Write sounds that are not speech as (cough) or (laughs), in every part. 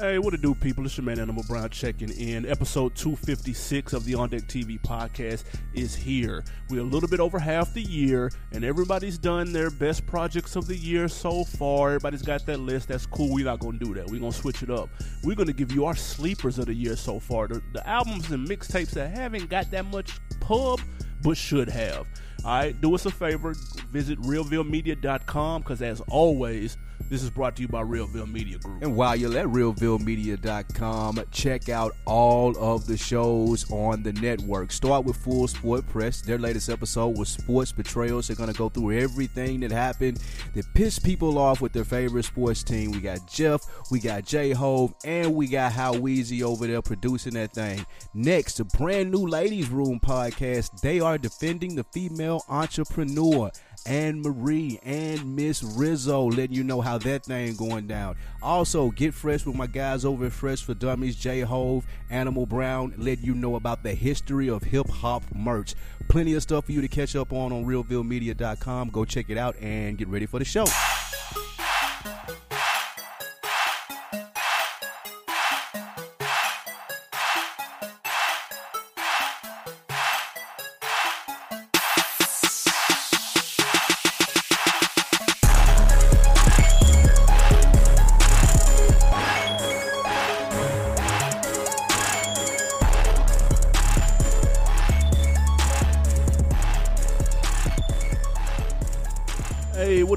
Hey, what it do, people? It's your man Animal Brown checking in. Episode 256 of the On Deck TV podcast is here. We're a little bit over half the year, and everybody's done their best projects of the year so far. Everybody's got that list. That's cool. We're not going to do that. We're going to switch it up. We're going to give you our sleepers of the year so far. The, the albums and mixtapes that haven't got that much pub, but should have. All right, do us a favor. Visit realvillemedia.com because, as always, this is brought to you by Realville Media Group. And while you're at realvillemedia.com, check out all of the shows on the network. Start with Full Sport Press. Their latest episode was Sports Betrayals. They're going to go through everything that happened that pissed people off with their favorite sports team. We got Jeff, we got J Hove, and we got How Weezy over there producing that thing. Next, the brand new Ladies Room podcast. They are defending the female entrepreneur. Anne Marie and Miss Rizzo letting you know how that thing going down. Also, get fresh with my guys over at Fresh for Dummies, J Hove, Animal Brown, letting you know about the history of hip hop merch. Plenty of stuff for you to catch up on on realvillemedia.com. Go check it out and get ready for the show.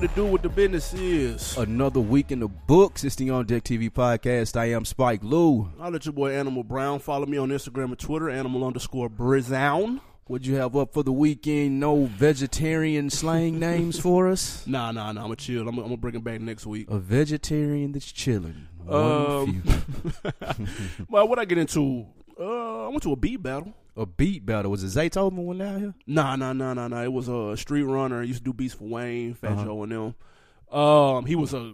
What to do with the business is? Another week in the books. It's the On Deck TV podcast. I am Spike Lee. I'll let your boy Animal Brown follow me on Instagram and Twitter, animal underscore Brizown. What'd you have up for the weekend? No vegetarian slang names for us? (laughs) Nah, nah, nah. I'm gonna chill. I'm, I'm gonna bring it back next week. A vegetarian that's chilling. One Um, (laughs) (laughs) well, what I get into? Uh, I went to a beat battle. A beat battle. Was it Zaytoven one down here? Nah, nah, nah, nah, nah. It was a Streetrunner. He used to do beats for Wayne, Fat Uh-huh. Joe, and them. Um, he was a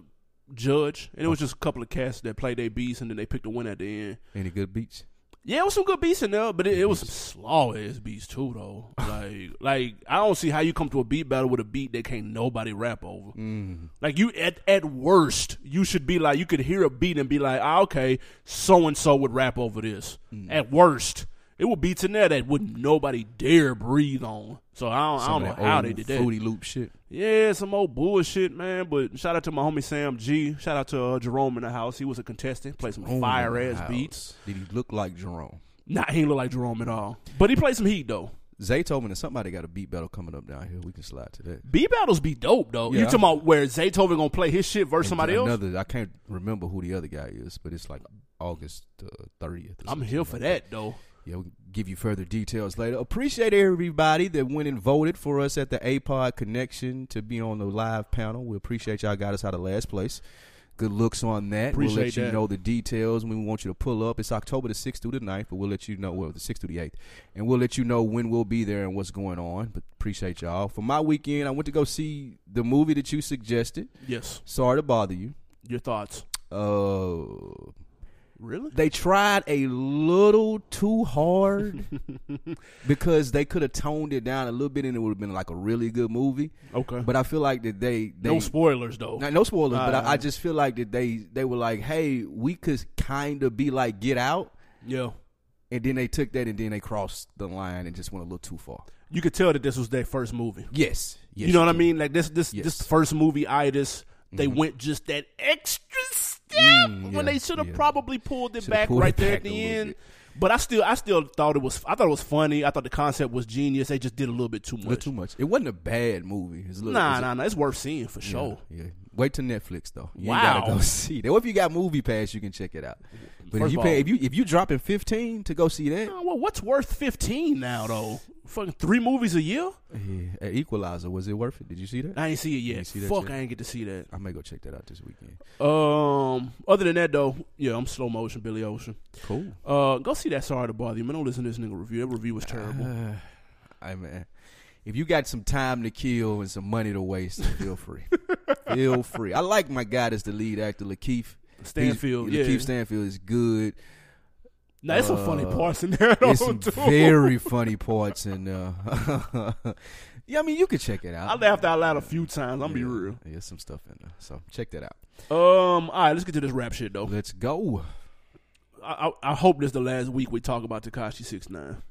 judge, and it was just a couple of cats that played their beats, and then they picked a winner at the end. Any good beats? Yeah, it was some good beats in there, but it, it was some slaw ass beats too, though. (laughs) Like, like I don't see how you come to a beat battle with a beat that can't nobody rap over. Mm. Like you, at at worst, you should be like you could hear a beat and be like, ah, okay, so and so would rap over this. Mm. At worst, it would be there that wouldn't nobody dare breathe on. So I don't, I don't know how they did that. Fruity Loop shit. Yeah, some old bullshit, man. But shout out to my homie Sam G. Shout out to uh, Jerome in the house. He was a contestant. Played some Oh, fire ass beats. Did he look like Jerome? Nah, he ain't look like Jerome at all. But he played some heat though. Zaytoven and somebody got a beat battle coming up down here. We can slide to that. B battles be dope though. You Yeah. talking about where Zaytoven gonna play his shit versus somebody else? Another, I can't remember who the other guy is, but it's like August thirtieth. I'm here for that though. Yeah, we'll give you further details later. Appreciate everybody that went and voted for us at the APOD Connection to be on the live panel. We appreciate y'all got us out of last place. Good looks on that. Appreciate we'll let you that. know the details when we want you to pull up. It's October the 6th through the 9th, but we'll let you know, well, the 6th through the 8th. And we'll let you know when we'll be there and what's going on. But appreciate y'all. For my weekend, I went to go see the movie that you suggested. Yes. Sorry to bother you. Your thoughts? Uh, Really? they tried a little too hard (laughs) because they could have toned it down a little bit and it would have been like a really good movie. Okay. But I feel like that they, they no spoilers though. Not- no spoilers, but I, I uh-uh. just feel like that they they were like, hey, we could kind of be like Get Out, Yeah. and then they took that and then they crossed the line and just went a little too far. You could tell that this was their first movie. Yes, yes you know what I mean? Like this this Yes. this first movie itis, they mm-hmm. went just that extra step Mm, when they should have yeah. probably pulled it Shoulda back pulled right it there back at the end. bit. But I still I still thought it was I thought it was funny. I thought the concept was genius. They just did a little bit too A little much. too much. It wasn't a bad movie. It's a little, Nah, it's a- nah, nah. It's worth seeing for yeah, sure. Yeah, Wait till Netflix though. You Wow. gotta go (laughs) see that. Well, if you got Movie Pass, you can check it out. But if you pay, all- if you if you dropping fifteen to go see that, Uh, well, what's worth fifteen now though? Fucking three movies a year? yeah, Equalizer was it worth it? Did you see that? I ain't see it yet. see Fuck, yet? I ain't get to see that. I may go check that out this weekend. Um, other than that though, yeah, I'm slow motion Billy Ocean. Cool. Uh, go see that. Sorry to bother you, man. Don't listen to this nigga review. That review was terrible. (sighs) Uh, I man, if you got some time to kill and some money to waste, feel free. (laughs) feel free. I like my guy that's the lead actor, Lakeith. Stanfield, He's- yeah. Lakeith Stanfield is good. Now, there's some funny Uh, parts in there (laughs) There's some too. very (laughs) funny parts, and (laughs) uh, yeah, I mean you could check it out. I laughed out loud a few times. I'm be real. There's some stuff in there, so check that out. Um, all right, let's get to this rap shit though. Let's go. I, I hope this is the last week we talk about Tekashi Six Nine.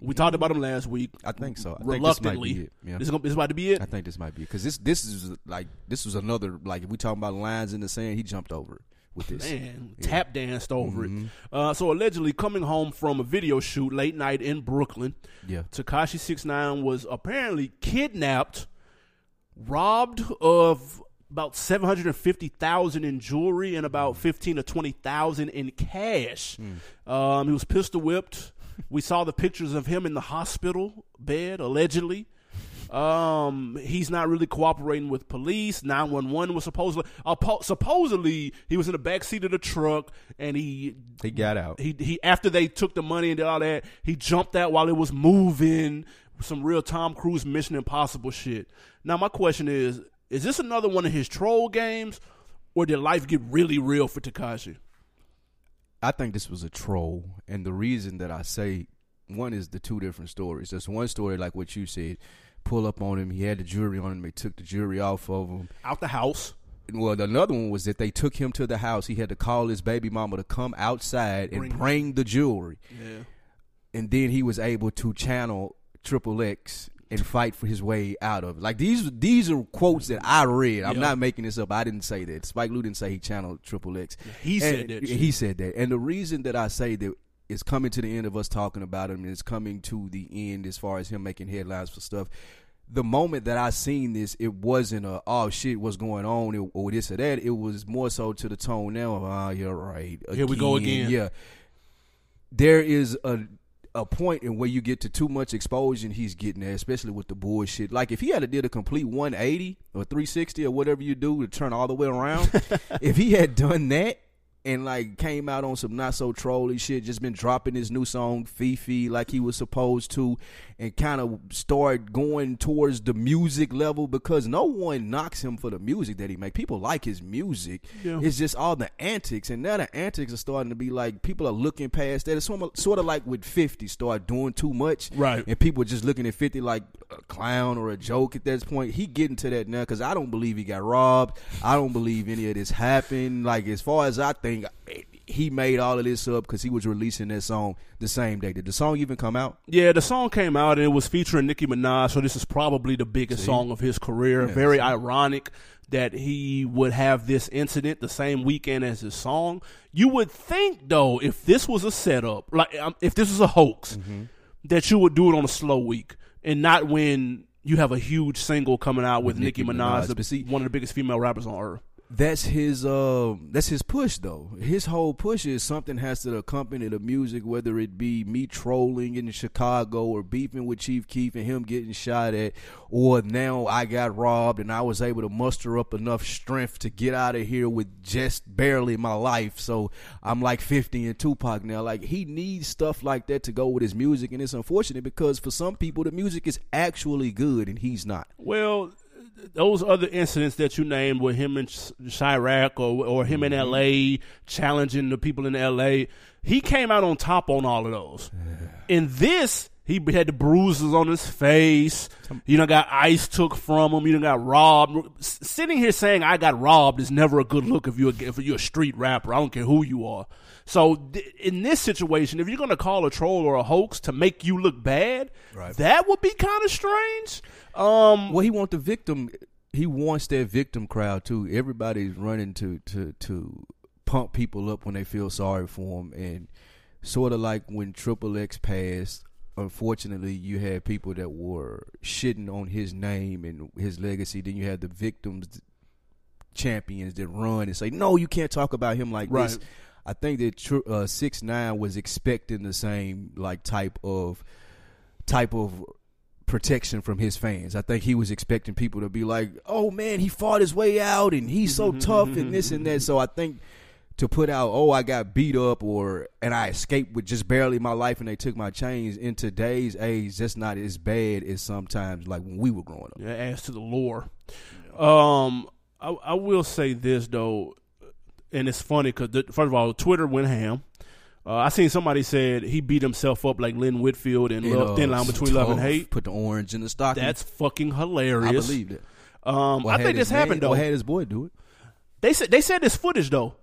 We talked about him last week. I think so. I think reluctantly, this might be it. Yeah. this, is gonna, this is about to be it. I think this might be it because this this is like this was another like if we talking about lines in the sand, he jumped over it with this. Man, tap danced over it. Uh, so allegedly, coming home from a video shoot late night in Brooklyn, Yeah, Tekashi Six Nine was apparently kidnapped, robbed of about seven hundred and fifty thousand in jewelry and about fifteen to twenty thousand in cash. Um, he was pistol whipped. We saw the pictures of him in the hospital bed, allegedly. Um, he's not really cooperating with police. Nine one one was supposedly uh, supposedly he was in the back seat of the truck and he he got out. he he after they took the money and did all that, he jumped out while it was moving. Some real Tom Cruise Mission Impossible shit. Now my question is: Is this another one of his troll games, or did life get really real for Tekashi? I think this was a troll, and the reason that I say one is the two different stories. There's one story like what you said, pull up on him. He had the jewelry on him. They took the jewelry off of him. Out the house. Well, another one was that they took him to the house. He had to call his baby mama to come outside and Bring- bring the jewelry, Yeah. and then he was able to channel Triple X and fight for his way out of it. Like these, these are quotes that I read. I'm Yeah. not making this up. I didn't say that. Spike Lee didn't say he channeled Triple X. he said And- that shit. He said that. And the reason that I say that is coming to the end of us talking about him. and It's coming to the end as far as him making headlines for stuff. The moment that I seen this, it wasn't a oh shit, what's going on it- or this or that. It was more so to the tone now. of, Ah, you're right. Here we go again. Yeah, there is a a point in where you get to too much exposure and he's getting there, especially with the bullshit. Like if he had did a complete 180 or 360 or whatever you do to turn all the way around, (laughs) if he had done that and like came out on some not so trolly shit, just been dropping his new song Fifi like he was supposed to, and kind of start going towards the music level because no one knocks him for the music that he make. People like his music. Yeah. It's just all the antics, and now the antics are starting to be like people are looking past that. It's sort of, sort of like with Fifty start doing too much, Right. And people are just looking at Fifty like a clown or a joke at this point. He getting to that now because I don't believe he got robbed. I don't believe any of this happened. Like as far as I think, he made all of this up because he was releasing that song the same day. Did the song even come out? Yeah, the song came out and it was featuring Nicki Minaj, so this is probably the biggest song of his career. Very ironic that he would have this incident the same weekend as his song. You would think though, if this was a setup, like um, if this was a hoax, that you would do it on a slow week and not when you have a huge single coming out with, Nicki, Nicki Minaj, Minaj. the- see- one of the biggest female rappers on earth. That's his uh that's his push though. His whole push is something has to accompany the music whether it be me trolling in chicago or beefing with chief keef and him getting shot at or now i got robbed and i was able to muster up enough strength to get out of here with just barely my life. So i'm like 50 and tupac now. Like he needs stuff like that to go with his music and it's unfortunate because for some people the music is actually good and he's not. Well, those other incidents that you named with him in Ch- Chiraq or or him in mm-hmm. L.A. challenging the people in L.A., he came out on top on all of those. In this, he had the bruises on his face. You know, got ice took from him. You know, got robbed. Sitting here saying I got robbed is never a good look if you're a, if you're a street rapper. I don't care who you are. So th- in this situation, if you're going to call a troll or a hoax to make you look bad, Right. that would be kind of strange. Um, Well, he wants the victim. He wants that victim crowd too. Everybody's running to to to pump people up when they feel sorry for them, and sort of like when Triple X passed. Unfortunately, you had people that were shitting on his name and his legacy. Then you had the victims, champions that run and say, "No, you can't talk about him like this." I think that Tr- uh, six nine was expecting the same like type of type of protection from his fans. I think he was expecting people to be like, "Oh man, he fought his way out and he's so tough and this and that." (laughs) So I think to put out, "Oh, I got beat up or and I escaped with just barely my life and they took my chains." In today's age, that's not as bad as sometimes like when we were growing up. Yeah, adds to the lore. Um, I, I will say this though, and it's funny because first of all, Twitter went ham. Uh, I seen somebody said he beat himself up like Lynn Whitfield in And, Love, uh, Thin Line Between Love and. Hate. Put the orange in the stocking. That's fucking hilarious. I believe it. Um, Or I think his this happened man- though. Or had his boy do it. they said they said this footage though.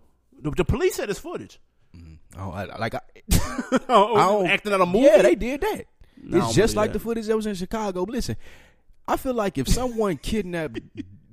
The, the police had it's footage. Mm-hmm. Oh, I, like (laughs) I, oh, don't- acting out a movie. Yeah, they did that. I don't it's just believe like that. the footage that was in Chicago. But listen, I feel like if someone (laughs) kidnapped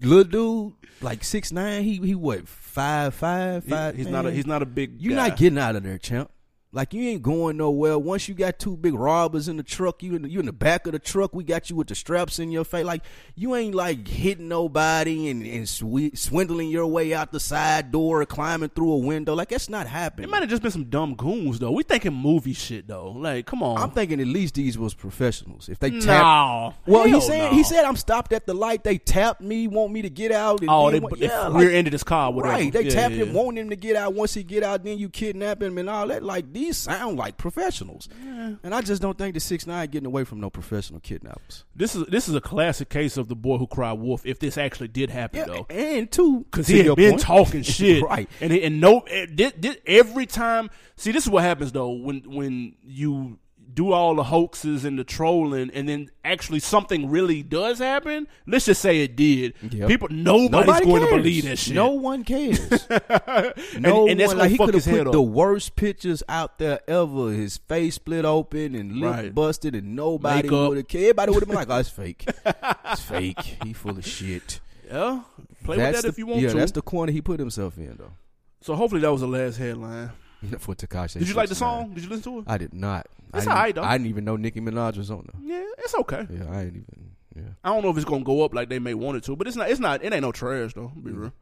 little dude like six nine, he he what five five He- five. he's not a man. he's not a big. You're guy. not getting out of there, champ. Like you ain't going nowhere. Once you got two big robbers in the truck, you in the, you in the back of the truck. We got you with the straps in your face. Like you ain't like hitting nobody and and swe- swindling your way out the side door, or climbing through a window. Like that's not happening. It might have just been some dumb goons though. We thinking movie shit though. Like, come on. I'm thinking at least these was professionals. If they tap, no. well, he said no. he said I'm stopped at the light. They tapped me, want me to get out. And Oh, they, wa- they yeah, like- rear ended his car. Whatever. Right, they yeah, tap yeah. him, want him to get out. Once he get out, then you kidnap him and all that. Like these sound like professionals, and I just don't think the six nine getting away from no professional kidnappers. This is this is a classic case of the boy who cried wolf. If this actually did happen Yeah, though, and two, because he had been point- talking (laughs) shit, right? And and no, eh, it, did, did, every time. See, this is what happens though when when you do all the hoaxes and the trolling, and then actually something really does happen. Let's just say it did. Yep. People, nobody's Nobody going cares. to believe that shit. No one cares. (laughs) and, no and that's one, like he could have put up. the worst pictures out there ever. His face split open and lip Right. busted, and nobody would have cared. Everybody would have been like, "Oh, it's fake. (laughs) it's fake. He full of shit." yeah, play that's with that the, if you want yeah, to. that's the corner he put himself in, though. so hopefully that was the last headline. (laughs) For Tekashi. Did you like the song? Did you listen to it? I did not. It's I alright, though. I didn't even know Nicki Minaj was on there. Yeah, it's okay. Yeah, I didn't even. Yeah. I don't know if it's gonna go up like they may want it to, but it's not. It's not. It ain't no trash though. Be real.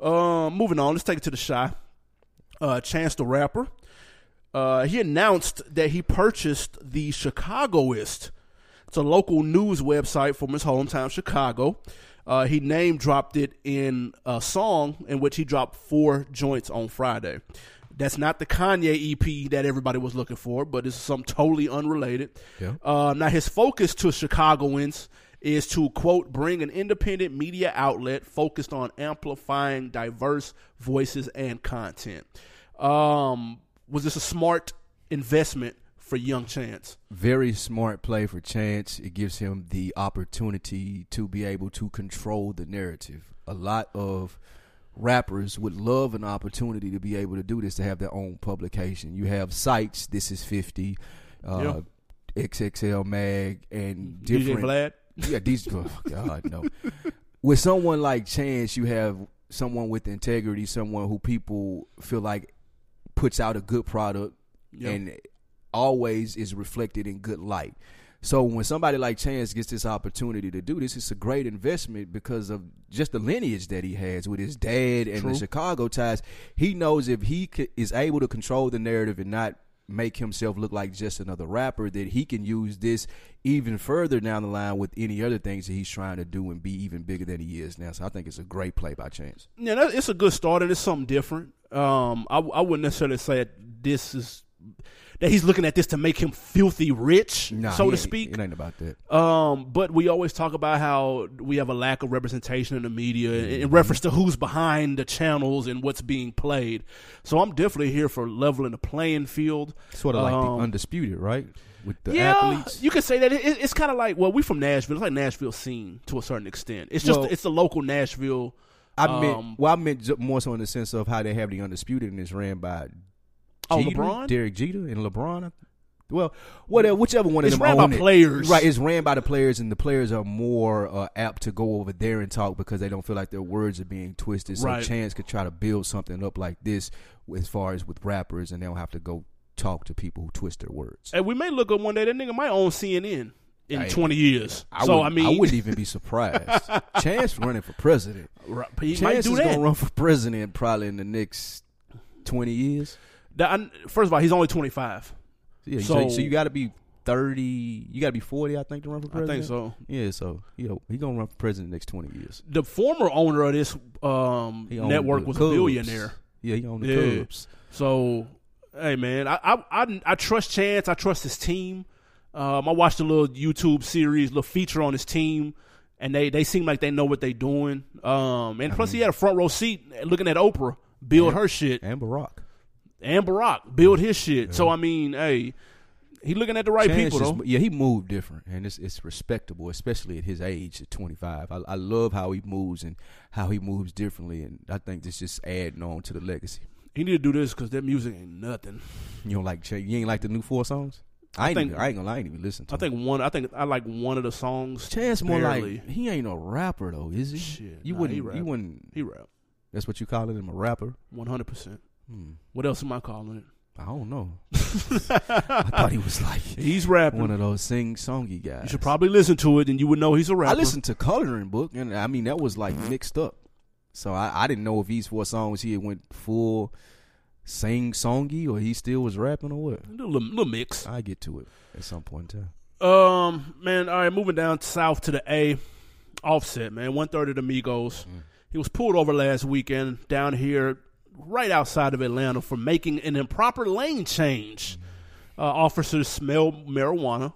Um, moving on. Let's take it to the shy. Uh, Chance the rapper. Uh, he announced that he purchased the Chicagoist. It's a local news website from his hometown, Chicago. Uh, he name dropped it in a song in which he dropped four joints on Friday. That's not the Kanye EP that everybody was looking for, but it's something totally unrelated. Yeah. Uh, now, his focus to Chicagoans is to, quote, bring an independent media outlet focused on amplifying diverse voices and content. Um, was this a smart investment for Young Chance? Very smart play for Chance. It gives him the opportunity to be able to control the narrative. A lot of rappers would love an opportunity to be able to do this to have their own publication. You have sites, this is 50, uh, XXL Mag, and different. DJ. Vlad? Yeah, these. (laughs) Oh God, no. With someone like Chance, you have someone with integrity, someone who people feel like puts out a good product Yeah. and always is reflected in good light. So when somebody like Chance gets this opportunity to do this, it's a great investment because of just the lineage that he has with his dad and True. the Chicago ties. He knows if he c- is able to control the narrative and not make himself look like just another rapper, that he can use this even further down the line with any other things that he's trying to do and be even bigger than he is now. So I think it's a great play by Chance. Yeah, that, it's a good start and it's something different. Um, I, I wouldn't necessarily say that this is that he's looking at this to make him filthy rich, Nah, so to speak. It ain't about that. Um, but we always talk about how we have a lack of representation in the media in, in reference to who's behind the channels and what's being played. So I'm definitely here for leveling the playing field. Sort of like Um, the undisputed, right? With the yeah, athletes. you can say that. It, it- it's kind of like well, we from Nashville. It's like Nashville scene to a certain extent. It's just Well- it's the local Nashville. I Um, meant well, I meant more so in the sense of how they have the undisputed and it's ran by Oh, Jeter, LeBron? Derek Jeter, and LeBron. Well, whatever, whichever one It's of them ran by own it. players. right? It's ran by the players, and the players are more uh, apt to go over there and talk because they don't feel like their words are being twisted. So Right. Chance could try to build something up like this as far as with rappers, and they don't have to go talk to people who twist their words. And we may look up one day. That nigga might own CNN in Hey, 20 years. I so I wouldn't- mean, I wouldn't even be surprised. (laughs) Chance running for president. right, Chance is gonna run for president probably in the next twenty years. That- first of all, he's only 25. Yeah, so, So- you got to be thirty. You got to be forty, I think, to run for president. I think so. Yeah, so you know he gonna run for president the next twenty years. The former owner of this um, network was a billionaire. Yeah, he owned the Yeah. Cubs. So, hey man, I I, I, I trust Chance. I trust his team. Um, I watched a little YouTube series, little feature on his team, and they they seem like they know what they're doing. Um, and plus he had a front row seat looking at Oprah build Yeah. her shit, And Barack. And Barack build his shit. So I mean, hey, he looking at the right Chance people though. yeah, he moved different, and it's it's respectable, especially at his age at twenty five. I, I love how he moves and how he moves differently, and I think this just adding on to the legacy. He need to do this because that music ain't nothing. You don't like you ain't like the new four songs. I ain't. think- even, I ain't gonna lie. I ain't even listen to. I think one. I think I like one of the songs. Chance more barely. like he ain't a rapper though, is he? Shit, you nah, wouldn't. he you wouldn't. He rap That's what you calling him a rapper? one hundred percent. Hmm. What else am I calling it? I don't know. I thought he was like (laughs) He's rapping. one of those sing songy guys. you should probably listen to it, and you would know he's a rapper. I listened to Coloring Book, and I mean that was like mixed up. So I, I didn't know if these four songs he had went full sing songy or he still was rapping or what. a little, little mix. I get to it at some point in time. Um, man, all right, moving down south to the A, Offset, man, one third of the Migos. He was pulled over last weekend down here, right outside of Atlanta, for making an improper lane change. Uh, officers smelled marijuana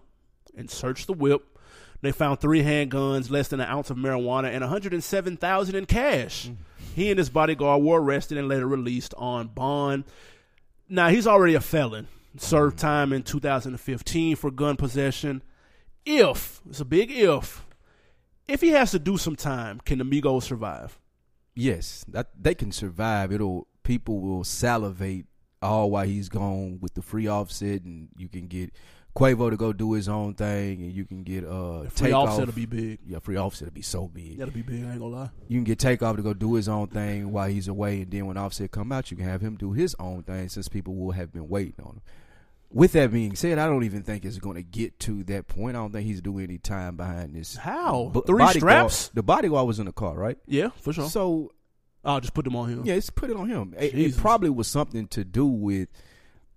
and searched the whip. They found three handguns, less than an ounce of marijuana, and 107,000 in cash. He and his bodyguard were arrested and later released on bond. Now he's already a felon. Served time in 2015 for gun possession. If it's a big if, if he has to do some time, can the Migos survive? Yes, that they can survive. It'll people will salivate all while he's gone with the free offset, and you can get Quavo to go do his own thing, and you can get uh The free Takeoff. offset will be big. yeah, free offset will be so big. That'll be big. I ain't gonna lie. You can get Takeoff to go do his own thing while he's away, and then when Offset come out, you can have him do his own thing since people will have been waiting on him. With that being said, I don't even think it's going to get to that point. I don't think he's doing any time behind this. How? Bu- Three bodyguard- straps? The bodyguard was in the car, right? Yeah, for sure. So I'll just put them on him. yeah, just put it on him. It, it probably was something to do with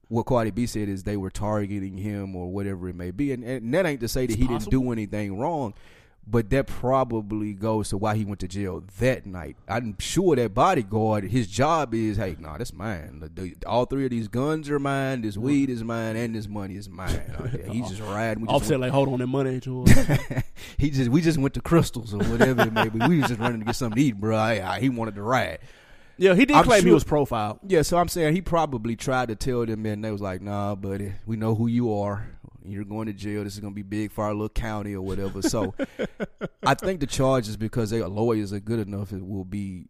what Cardi B said is they were targeting him or whatever it may be, and, and that ain't to say that It's he possible. didn't do anything wrong, but that probably goes to why he went to jail that night. I'm sure that bodyguard, his job is, hey, nah, that's mine. The- the- all three of these guns are mine. This weed is mine, and this money is mine. Okay, He's (laughs) just riding. We just Offset like, hold on, that money ain't yours. (laughs) he just we just went to Krystals or whatever it may be. We was just running to get something to eat, bro. I, I- he wanted to ride. yeah, he did I'm claim he was profiled. Yeah, so I'm saying he probably tried to tell them, and they was like, "Nah, buddy, we know who you are. You're going to jail. This is gonna be big for our little county or whatever." So, I think the charges because their lawyers are good enough, it will be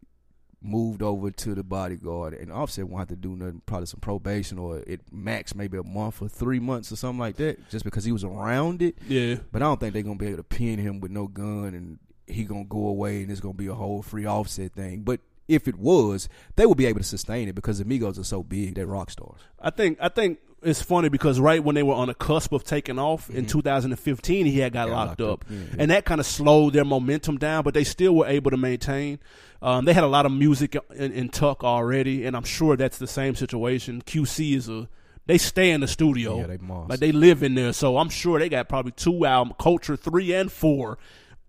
moved over to the bodyguard, and Offset won't have to do nothing, probably some probation or it max maybe a month or three months or something like that, just because he was around it. Yeah. But I don't think they're gonna be able to pin him with no gun and he gonna go away and it's gonna be a whole free offset thing. But if it was, they would be able to sustain it because Amigos are so big, they're rock stars. I think I think it's funny because right when they were on the cusp of taking off in 2015, he had got, Got locked, locked up, up, yeah, yeah. and that kind of slowed their momentum down. But they still were able to maintain. Um, they had a lot of music in, in Tuck already, and I'm sure that's the same situation. QC is a they stay in the studio, Yeah, they like they live in there. So I'm sure they got probably two album, Culture three and four.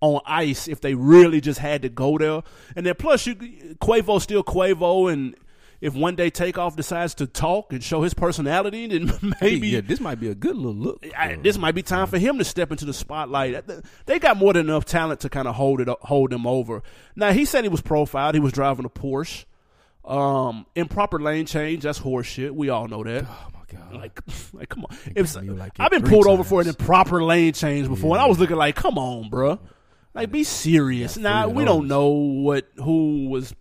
On ice, if they really just had to go there, and then plus you, Quavo still Quavo, and if one day Takeoff decides to talk and show his personality, (laughs) then (laughs) maybe yeah, this might be a good little look. I, this might be time for him to step into the spotlight. They got more than enough talent to kind of hold it, hold him over. Now he said he was profiled. He was driving a Porsche. Um, improper lane change. That's horseshit. We all know that. oh my god, Like, (laughs) like, come on. If, like I've been pulled over for an improper lane change before, and I was looking like, come on, bruh. Like, be serious. Yeah, Now we don't know what who was,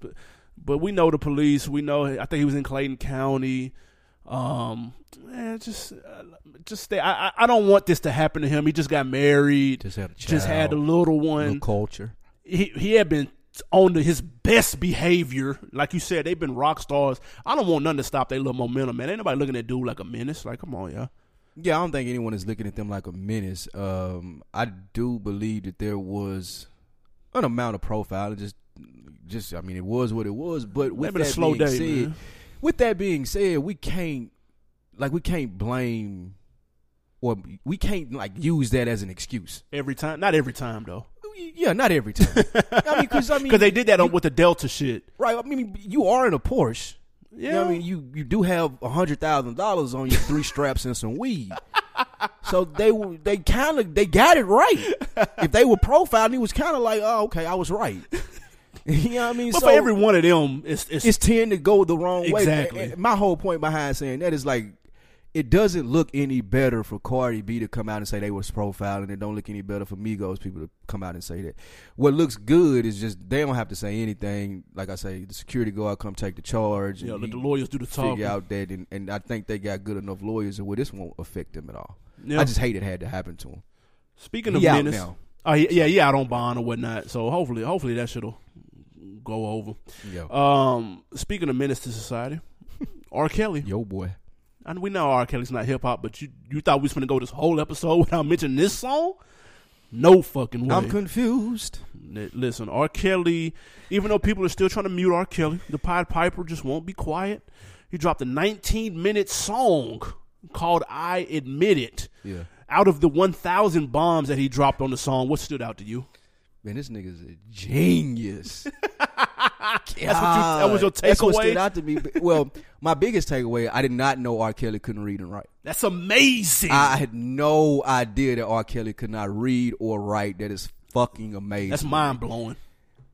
but we know the police. We know. I think he was in Clayton County. Um, man, just, uh, just stay. I, I, don't want this to happen to him. He just got married. just had a child, Just had a little little one. culture. He he had been on to his best behavior. Like you said, they've been rock stars. I don't want nothing to stop their little momentum, man. Ain't nobody looking at dude like a menace. Like, come on, yeah. Yeah, I don't think anyone is looking at them like a menace. Um, I do believe that there was an amount of profiling. Just, just I mean, it was what it was. But with Maybe that slow being day, said, man. with that being said, we can't like we can't blame or we can't like use that as an excuse. Every time, not every time though, Yeah, not every time. (laughs) I mean, because I mean, because they did that on, with the Delta shit. right. I mean, you are in a Porsche. Yeah, You know I mean, you you do have a hundred thousand dollars on your three straps and some weed. So they were they kind of they got it right. If they were profiling, he was kind of like, oh, okay, I was right. (laughs) you know what I mean? but so for every one of them, it's it's, it's tend to go the wrong way. Exactly. My whole point behind saying that is like, it doesn't look any better for Cardi B to come out and say they was profiling. It don't look any better for Migos people to come out and say that. What looks good is just they don't have to say anything. Like I say, the security guard come take the charge. Yeah, and let the lawyers do the talking. figure out that, and, and I think they got good enough lawyers where this won't affect them at all. Yeah. I just hate it had to happen to him. Speaking of He out menace, now. oh yeah, yeah, he out on bond or whatnot. So hopefully, hopefully that shit'll go over. Yo, Um, speaking of menace to society, (laughs) R. Kelly. yo boy. And we know R. Kelly's not hip hop, but you you thought we was gonna go this whole episode without mentioning this song? No fucking way. I'm confused. Listen, R. Kelly, even though people are still trying to mute R. Kelly, the Pied Piper just won't be quiet. He dropped a 19 minute song called I Admit It. Yeah. Out of the 1,000 bombs that he dropped on the song, what stood out to you? Man, this nigga's a genius. (laughs) That's what you, that was your takeaway. That's what stood out to me. Well, my biggest takeaway, I did not know R. Kelly couldn't read and write. That's amazing. I had no idea that R. Kelly could not read or write. That is fucking amazing. That's mind blowing.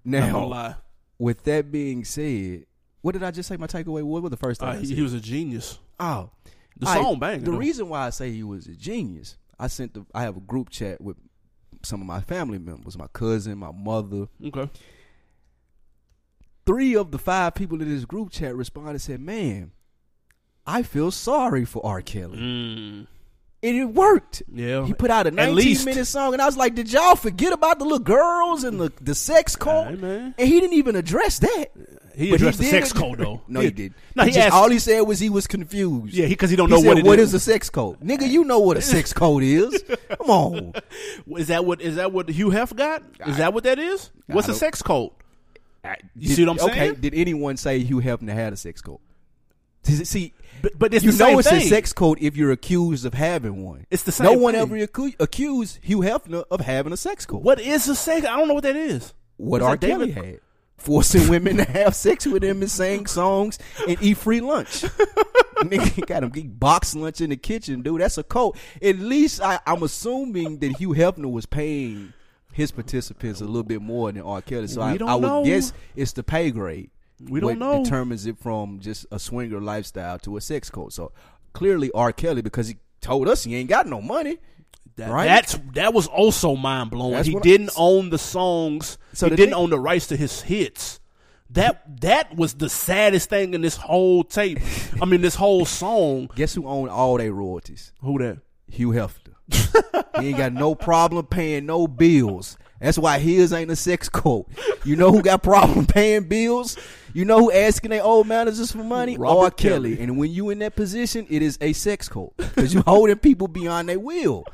Now, with that being said, what did I just say? My takeaway. What was the first thing? Uh, I he, said? he was a genius. oh, The right, song bang. The reason why I say he was a genius, I sent the. I have a group chat with some of my family members, my cousin, my mother. Okay. Three of the five people in this group chat responded and said, "Man, I feel sorry for R. Kelly." Mm, And it worked. yeah. He put out a 19 least. minute song, and I was like, "Did y'all forget about the little girls and the the sex cult?" And he didn't even address that. He But addressed the did sex code though. no, he, did. No, he, just, asked. all he said was he was confused. yeah, because he, don't He know said, what it what is. a sex code, nigga? You know what a sex code is. (laughs) Come on. Is that what is that what Hugh Hef got? Is that what that is? What's a sex code? You Did- see what I'm saying? okay, did anyone say Hugh Hefner had a sex code? See, But, but it's you the know it's thing. a sex code if you're accused of having one. It's the same. No one thing. ever acu- accused Hugh Hefner of having a sex code. What is a sex? I don't know what that is. What Was R. Kelly David- had. Forcing (laughs) women to have sex with him and sing songs and eat free lunch. (laughs) Nigga got him eat box lunch in the kitchen, dude. That's a code. At least I, I'm assuming that Hugh Hefner was paying his participants a little bit more than R. Kelly. So I, don't I would know. guess it's the pay grade. We don't what know. determines it from just a swinger lifestyle to a sex code. So clearly R. Kelly because he told us he ain't got no money. That, Right? That's that was also mind blowing. He didn't own the songs. So he didn't thing- own the rights to his hits. That that was the saddest thing in this whole tape. I mean, this whole song. (laughs) Guess who owned all their royalties? Who that? Hugh Hefner. he ain't got no problem paying no bills. That's why his ain't a sex code. You know who got problem (laughs) paying bills? You know who asking their old managers for money? Robert R. Kelly. Kelly. And when you in that position, it is a sex code because you (laughs) holding people beyond their will.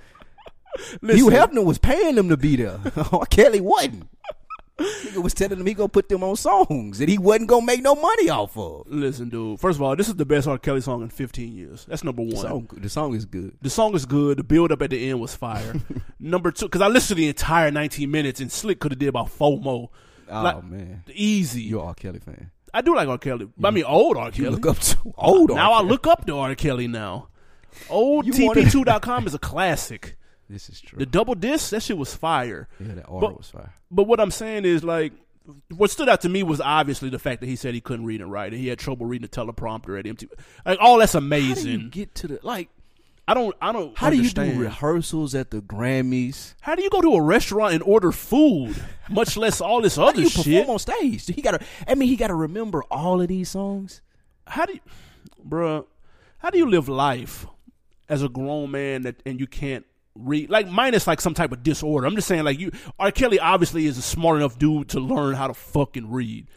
Hugh Hefner was paying them to be there. (laughs) R. Kelly wasn't. Nigga was telling him he gonna put them on songs that he wasn't gonna make no money off of. Listen, dude. First of all, this is the best R. Kelly song in 15 years. That's number one. The song, the song is good. The song is good. The build up at the end was fire. (laughs) Number two, because I listened to the entire 19 minutes, and Slick could have did about four more. Oh Like, man, Easy. you're R. Kelly fan. I do like R. Kelly. I mean, old R. You Kelly. look up to old. R. now I look up to R. Kelly now. Old You wanna- TP2.com is a classic. This is true. The double disc, that shit was fire. yeah, that R but- was fire. But what I'm saying is like, what stood out to me was obviously the fact that he said he couldn't read and write, and he had trouble reading the teleprompter at MTV. Like all that's How do you amazing. get to the like? I don't. I don't. How do you do rehearsals at the Grammys? How do you go to a restaurant and order food, much less all this How do other you shit? perform on stage? He got to. I mean, he got to remember all of these songs. how do you, bruh, how do you live life as a grown man that and you can't read? Like minus like some type of disorder. I'm just saying, like you, R. Kelly obviously is a smart enough dude to learn how to fucking read.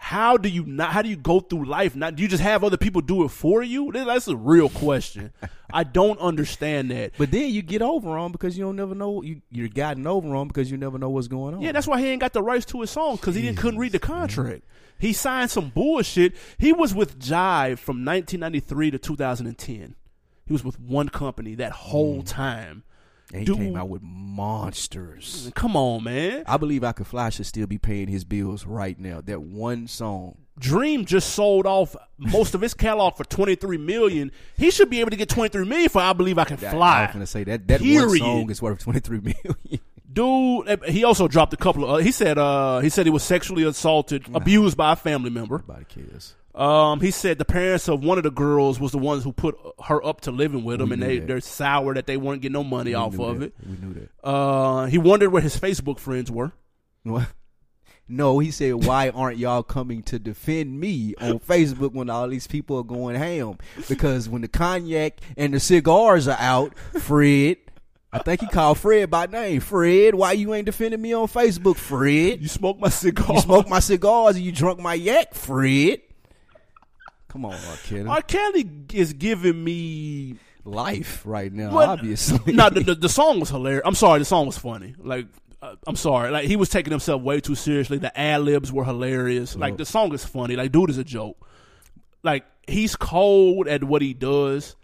How do you not? How do you go through life? Not do you just have other people do it for you? That's a real question. (laughs) I don't understand that. But then you get over on because you don't never know you you're gotten over on because you never know what's going on. Yeah, that's why he ain't got the rights to his songs because he didn't couldn't read the contract. He signed some bullshit. He was with Jive from 1993 to 2010. He was with one company that whole mm. time. And he dude. came out with monsters. Come on, man. I believe I could fly should still be paying his bills right now. That one song. Dream just sold off most of his catalog for 23 million. He should be able to get 23 million for I believe I can Fly. I was gonna say that that one Period. song is worth twenty three million. (laughs) Dude, eh, he also dropped a couple of. Uh, he said. Uh, he said he was sexually assaulted, abused by a family member. Nobody cares. Um, he said the parents of one of the girls was the ones who put her up to living with him, We and they that. they're sour that they weren't getting no money We off of that. it. We knew that. Uh, he wondered where his Facebook friends were. What? No, he said, "Why aren't y'all coming to defend me on Facebook when all these people are going ham? Because when the cognac and the cigars are out, Fred, I think he called Fred by name. Fred, why you ain't defending me on Facebook, Fred? You smoke my cigar. You smoke my cigars and you drunk my yak, Fred. Come on, R. Kelly. R. Kelly is giving me. Life right now, What? obviously. no, the, the, the song was hilarious. I'm sorry, the song was funny. Like, uh, I'm sorry. Like, he was taking himself way too seriously. The ad libs were hilarious. Like, the song is funny. Like, dude is a joke. Like, he's cold at what he does.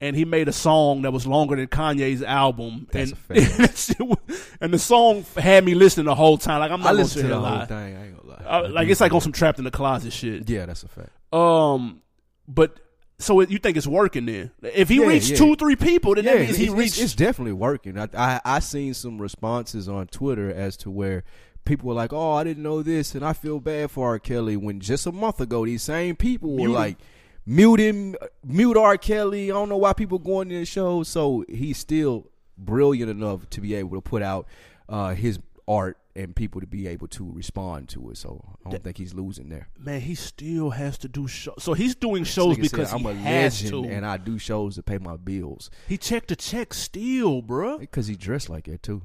And he made a song that was longer than Kanye's album, That's and a fact. that shit was- and the song had me listening the whole time. Like I'm not I sit to the and whole lie. thing. I ain't gonna lie. I like it's like on some trapped in the closet shit. Yeah, that's a fact. Um, but so it, you think it's working then? If he Yeah, reached yeah. two, three people, then that means he it's, reached. It's, definitely working. I, I I seen some responses on Twitter as to where people were like, "Oh, I didn't know this," and I feel bad for R. Kelly. When just a month ago, these same people were like, "Mute him, mute R. Kelly." I don't know why people going to the show. So he's still brilliant enough to be able to put out uh, his art and people to be able to respond to it. So I don't think he's losing there. man, he still has to do shows. So he's doing shows because said, I'm he a has legend to. and I do shows to pay my bills he checked the check still, bruh. because he dressed like that too.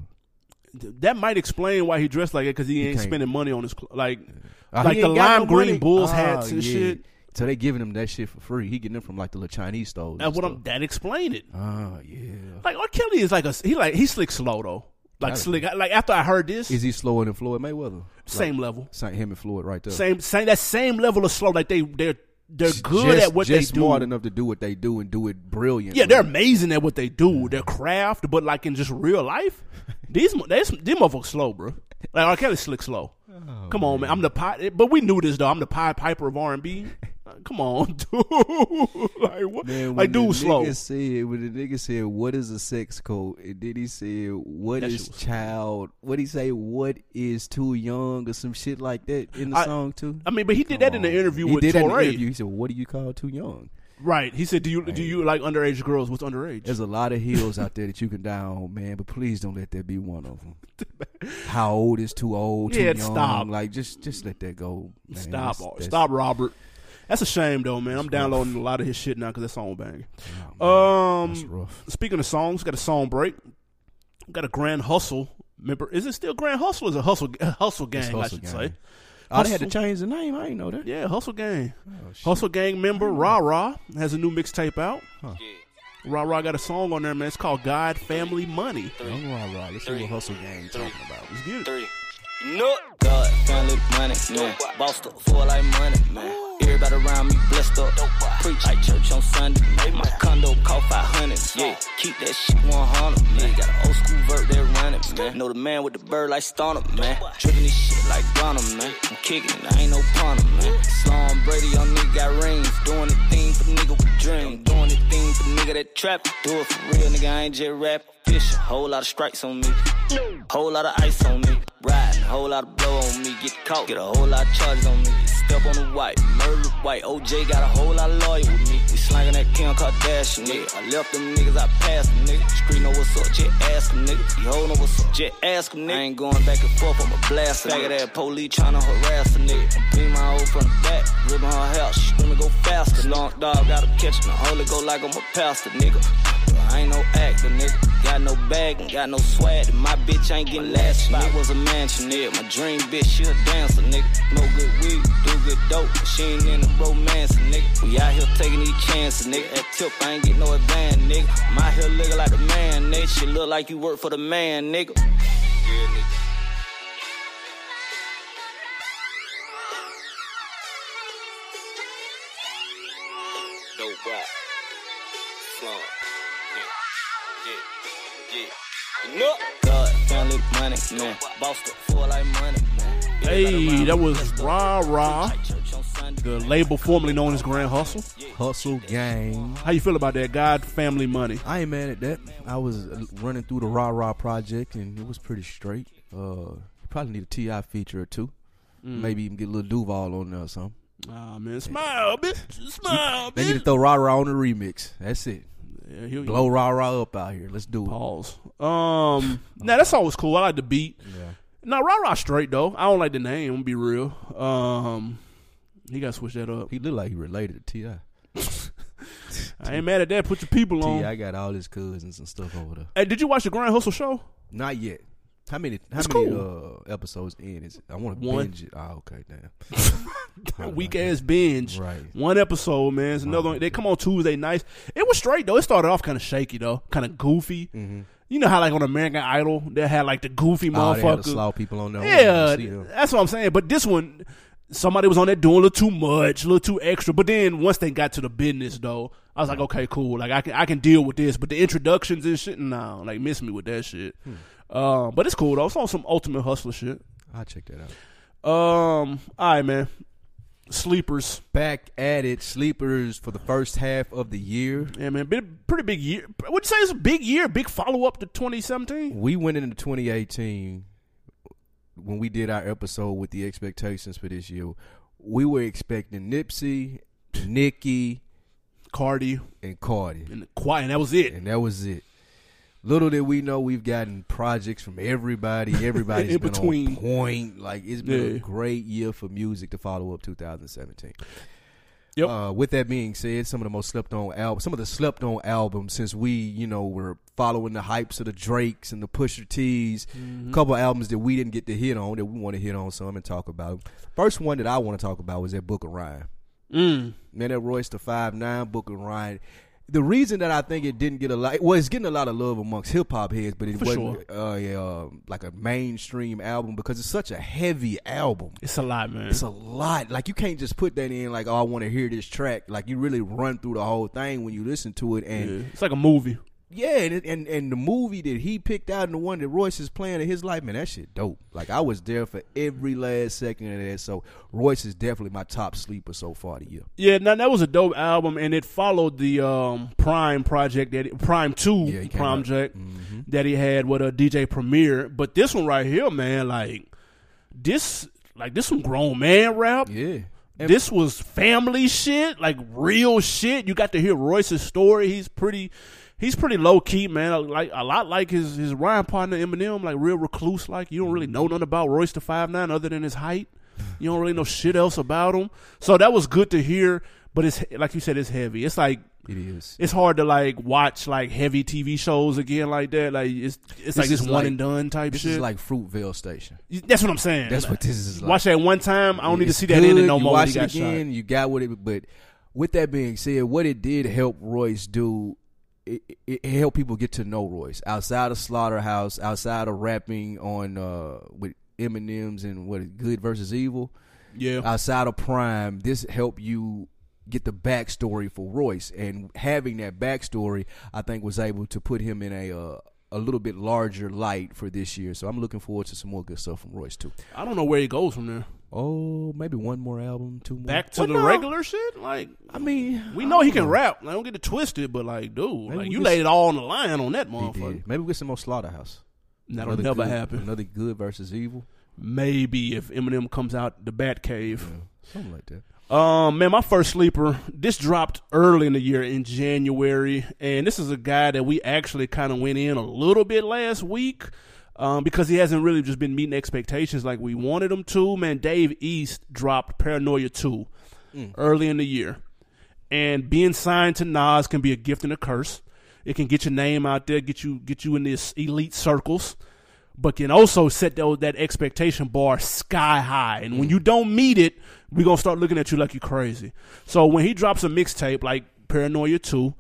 Th- That might explain why he dressed like it because he ain't can't- spending money on his cl- like Uh, like the lime no green money. Bulls Oh, hats and yeah. shit. So they giving him that shit for free. He getting them from like the little Chinese stores. That's what. I'm. That explain it. Oh yeah. Like R. Kelly is like a he like he slick slow though. Like slick. Like after I heard this, Is he slower than Floyd Mayweather? same level, Same him and Floyd right there. same same that same level of slow. Like they they're they're good just, at what they do. smart enough to do what they do and do it brilliant. Yeah, they're amazing at what they do. Their craft, but like in just real life, (laughs) these these motherfuckers slow, bro. Like R. Kelly slick slow. Oh, Come on, man. I'm the Pi- but we knew this though. I'm the Pied Piper of R and B. Come on, (laughs) dude. (laughs) like what? Man, like dude, slow. Said, when the nigga said, "What is a sex code?" and then he said, "What That is child?" What he say? What is too young or some shit like that in the I- song too? I mean, but he did that in the interview he with did that in the interview. He said, "What do you call too young?" Right. He said, "Do you do you like underage girls? What's underage?" There's a lot of hills out there that you can die on, man. But please don't let that be one of them. How old is too old? Too Yeah, young? stop. Like just just let that go. Man. Stop, That's- that's- stop, Robert. That's a shame though, man. I'm downloading a lot of his shit now because that song bang. Oh, man, that's Um, rough. speaking of songs, got a song break. Got a Grand Hustle. Remember, is it still Grand Hustle? Or is it Hustle (laughs) Hustle Gang? It's I should Gang. say. They had to change the name. I didn't know that. Yeah, Hustle Gang. Oh. Hustle Gang member Ra Ra has a new mixtape out. Huh. Ra Ra got a song on there, man. It's called God Family Money. I'm right, right. Let's see what Hustle Gang talking about. Let's get it. three. No. God, family, money, man. Bossed up, full like money, man. Everybody around me blessed up. Preach like church on Sunday. man. My condo cost 500. Yeah, keep that shit 100, man. Got an old school vert there running, man. Know the man with the bird like Stunner, man. Dripping this shit like Gunner, man. I'm kicking it, I ain't no punter, man. Slum Brady, young nigga got rings. Doing the thing for the nigga with dream. Doing the thing for the nigga that trap. Do it for real, nigga. I ain't just rap. Fish, whole lot of strikes on me. Whole lot of ice on me. Riding, whole lot of blow on me. Get caught, get a whole lot of charges on me. Step on the white, murder white. OJ got a whole lot of lawyer with me. We slanging that Kim Kardashian, nigga. I left them niggas, I passed them, nigga. Screen know what's up, just ask them, nigga. You hold know what's up, just ask them, nigga. I ain't going back and forth, I'm a blast. Faggot that police tryna harass a nigga. I'm beating my old from the back, ripping her hair. She screaming, go faster. Long dog, gotta catch me. Holy go like I'm a pastor, nigga. Ain't no actor, nigga. Got no bag and got no swag. My bitch ain't getting last. Spot was a mansion, nigga. My dream bitch, she a dancer, nigga. No good weed, do good dope. She ain't in the romance, nigga. We out here taking these chances, nigga. At tip, I ain't get no advance, nigga. Out here looking like a man, nigga. She look like you work for the man, nigga. Yeah, nigga. Dope rap. Slum. Hey, that was Ra Ra, Like church on Sunday. the label formerly known as Grand Hustle. Hustle Gang. How you feel about that? God Family Money. I ain't mad at that. I was running through the Rah Rah project and it was pretty straight. Uh, probably need a T.I. feature or two. Mm. Maybe even get a little Duval on there or something. Ah man, smile, bitch, smile, Bitch. They need to throw Rah Rah on the remix. That's it. Yeah, he'll- Blow Rah Rah up out here. Let's do it. Pause. Um, now that's always cool. I like the beat. Yeah. Now, Rah Rah straight though. I don't like the name. I'm gonna be real. Um, he got to switch that up. He look like he related to Ti. (laughs) I ain't mad at that. Put your people on. T.I. I got all his cousins and stuff over there. Hey, did you watch the Grand Hustle show? Not yet. How many? How It's many cool. uh, episodes in is? It? I want to binge it. Oh, okay, damn. (laughs) (laughs) Weak ass binge. Right. One episode, man. It's another one. They come on Tuesday nights. It was straight though. It started off kind of shaky though, kind of goofy. Mm-hmm. You know how like on American Idol they had like the goofy Oh, they had to motherfucker. slow people on there. Yeah, See that's what I'm saying. But this one, somebody was on there doing a little too much, a little too extra. But then once they got to the business, though, I was like, okay, cool. Like I can I can deal with this. But the introductions and shit, nah, like miss me with that shit. Hmm. Um, but it's cool though. It's on some ultimate hustler shit. I'll check that out. Um, all right, man. Sleepers, Back at it, sleepers for the first half of the year. yeah, man. Been a pretty big year. Would you say it's a big year? Big follow up to 2017. We went into 2018 when we did our episode with the expectations for this year. We were expecting Nipsey, (laughs) Nicki, Cardi and Cardi, and quiet, and that was it. and that was it. Little did we know, we've gotten projects from everybody. (laughs) Everybody's In been between. on point. Like it's been Yeah. a great year for music to follow up 2017. Yep. Uh, with that being said, some of the most slept on albums, some of the slept on albums since we, you know, were following the hypes of the Drakes and the Pusha T's, Mm-hmm. a couple albums that we didn't get to hit on that we want to hit on some and talk about. First one that I want to talk about was that Book of Ryan. Mm. Man, that Royce the Five Nine Book of Ryan. The reason that I think it didn't get a lot, well, it's getting a lot of love amongst hip hop heads, but it For wasn't uh, yeah, uh, like a mainstream album because it's such a heavy album. It's a lot, man. It's a lot. Like you can't just put that in like, oh, I want to hear this track. Like you really run through the whole thing when you listen to it, and Yeah. It's like a movie. Yeah, and, and and the movie that he picked out and the one that Royce is playing in his life, man, that shit dope. Like I was there for every last second of that. So Royce is definitely my top sleeper so far the year. Yeah, now that was a dope album, and it followed the um, PRhyme project that PRhyme Two Yeah, he came out- project Mm-hmm. that he had with a DJ Premier. But this one right here, man, like this, like this some grown man rap. Yeah. And- This was family shit, like real shit. You got to hear Royce's story. He's pretty, he's pretty low key, man. Like a lot like his his rhyme partner Eminem, like real recluse. Like you don't really mm-hmm. know nothing about Royce the Five Nine other than his height. You don't really know shit else about him. So that was good to hear. But it's like you said, it's heavy. It's like It is. it's hard to like watch like heavy TV shows again like that. Like it's it's like This this one like- and done type This shit. is like Fruitvale Station. That's what I'm saying. That's what this is like. Watch that one time. I don't need to It's see that in it no you more. Watch it got shot. again. You got what it. But with that being said, what it did help Royce do, it, it, it helped people get to know Royce outside of Slaughterhouse, outside of rapping on uh with Eminem's and what is Good versus Evil, Yeah. outside of PRhyme. This helped you get the backstory for Royce, and having that backstory, I think, was able to put him in a. Uh, a little bit larger light for this year, so I'm looking forward to some more good stuff from Royce too. I don't know where he goes from there. Oh, maybe one more album, two more. Back to Well, the no. regular shit. Like I mean, we know he can know. rap. Like, don't get it twisted, but like, dude, Maybe like you laid it all on the line on that motherfucker. Maybe we get some more Slaughterhouse. That'll Another never good- happen. Another good versus evil. Maybe if Eminem comes out the Bat Cave. Something like that. Um, man, my first sleeper. This dropped early in the year in January, and this is a guy that we actually kind of went in a little bit last week, um, because he hasn't really just been meeting expectations like we wanted him to. Man, Dave East dropped Paranoia Two early in the year, and being signed to Nas can be a gift and a curse. It can get your name out there, get you get you in this elite circles but can also set that, that expectation bar sky high. And when mm. you don't meet it, we're going to start looking at you like you're crazy. So when he drops a mixtape like Paranoia 2,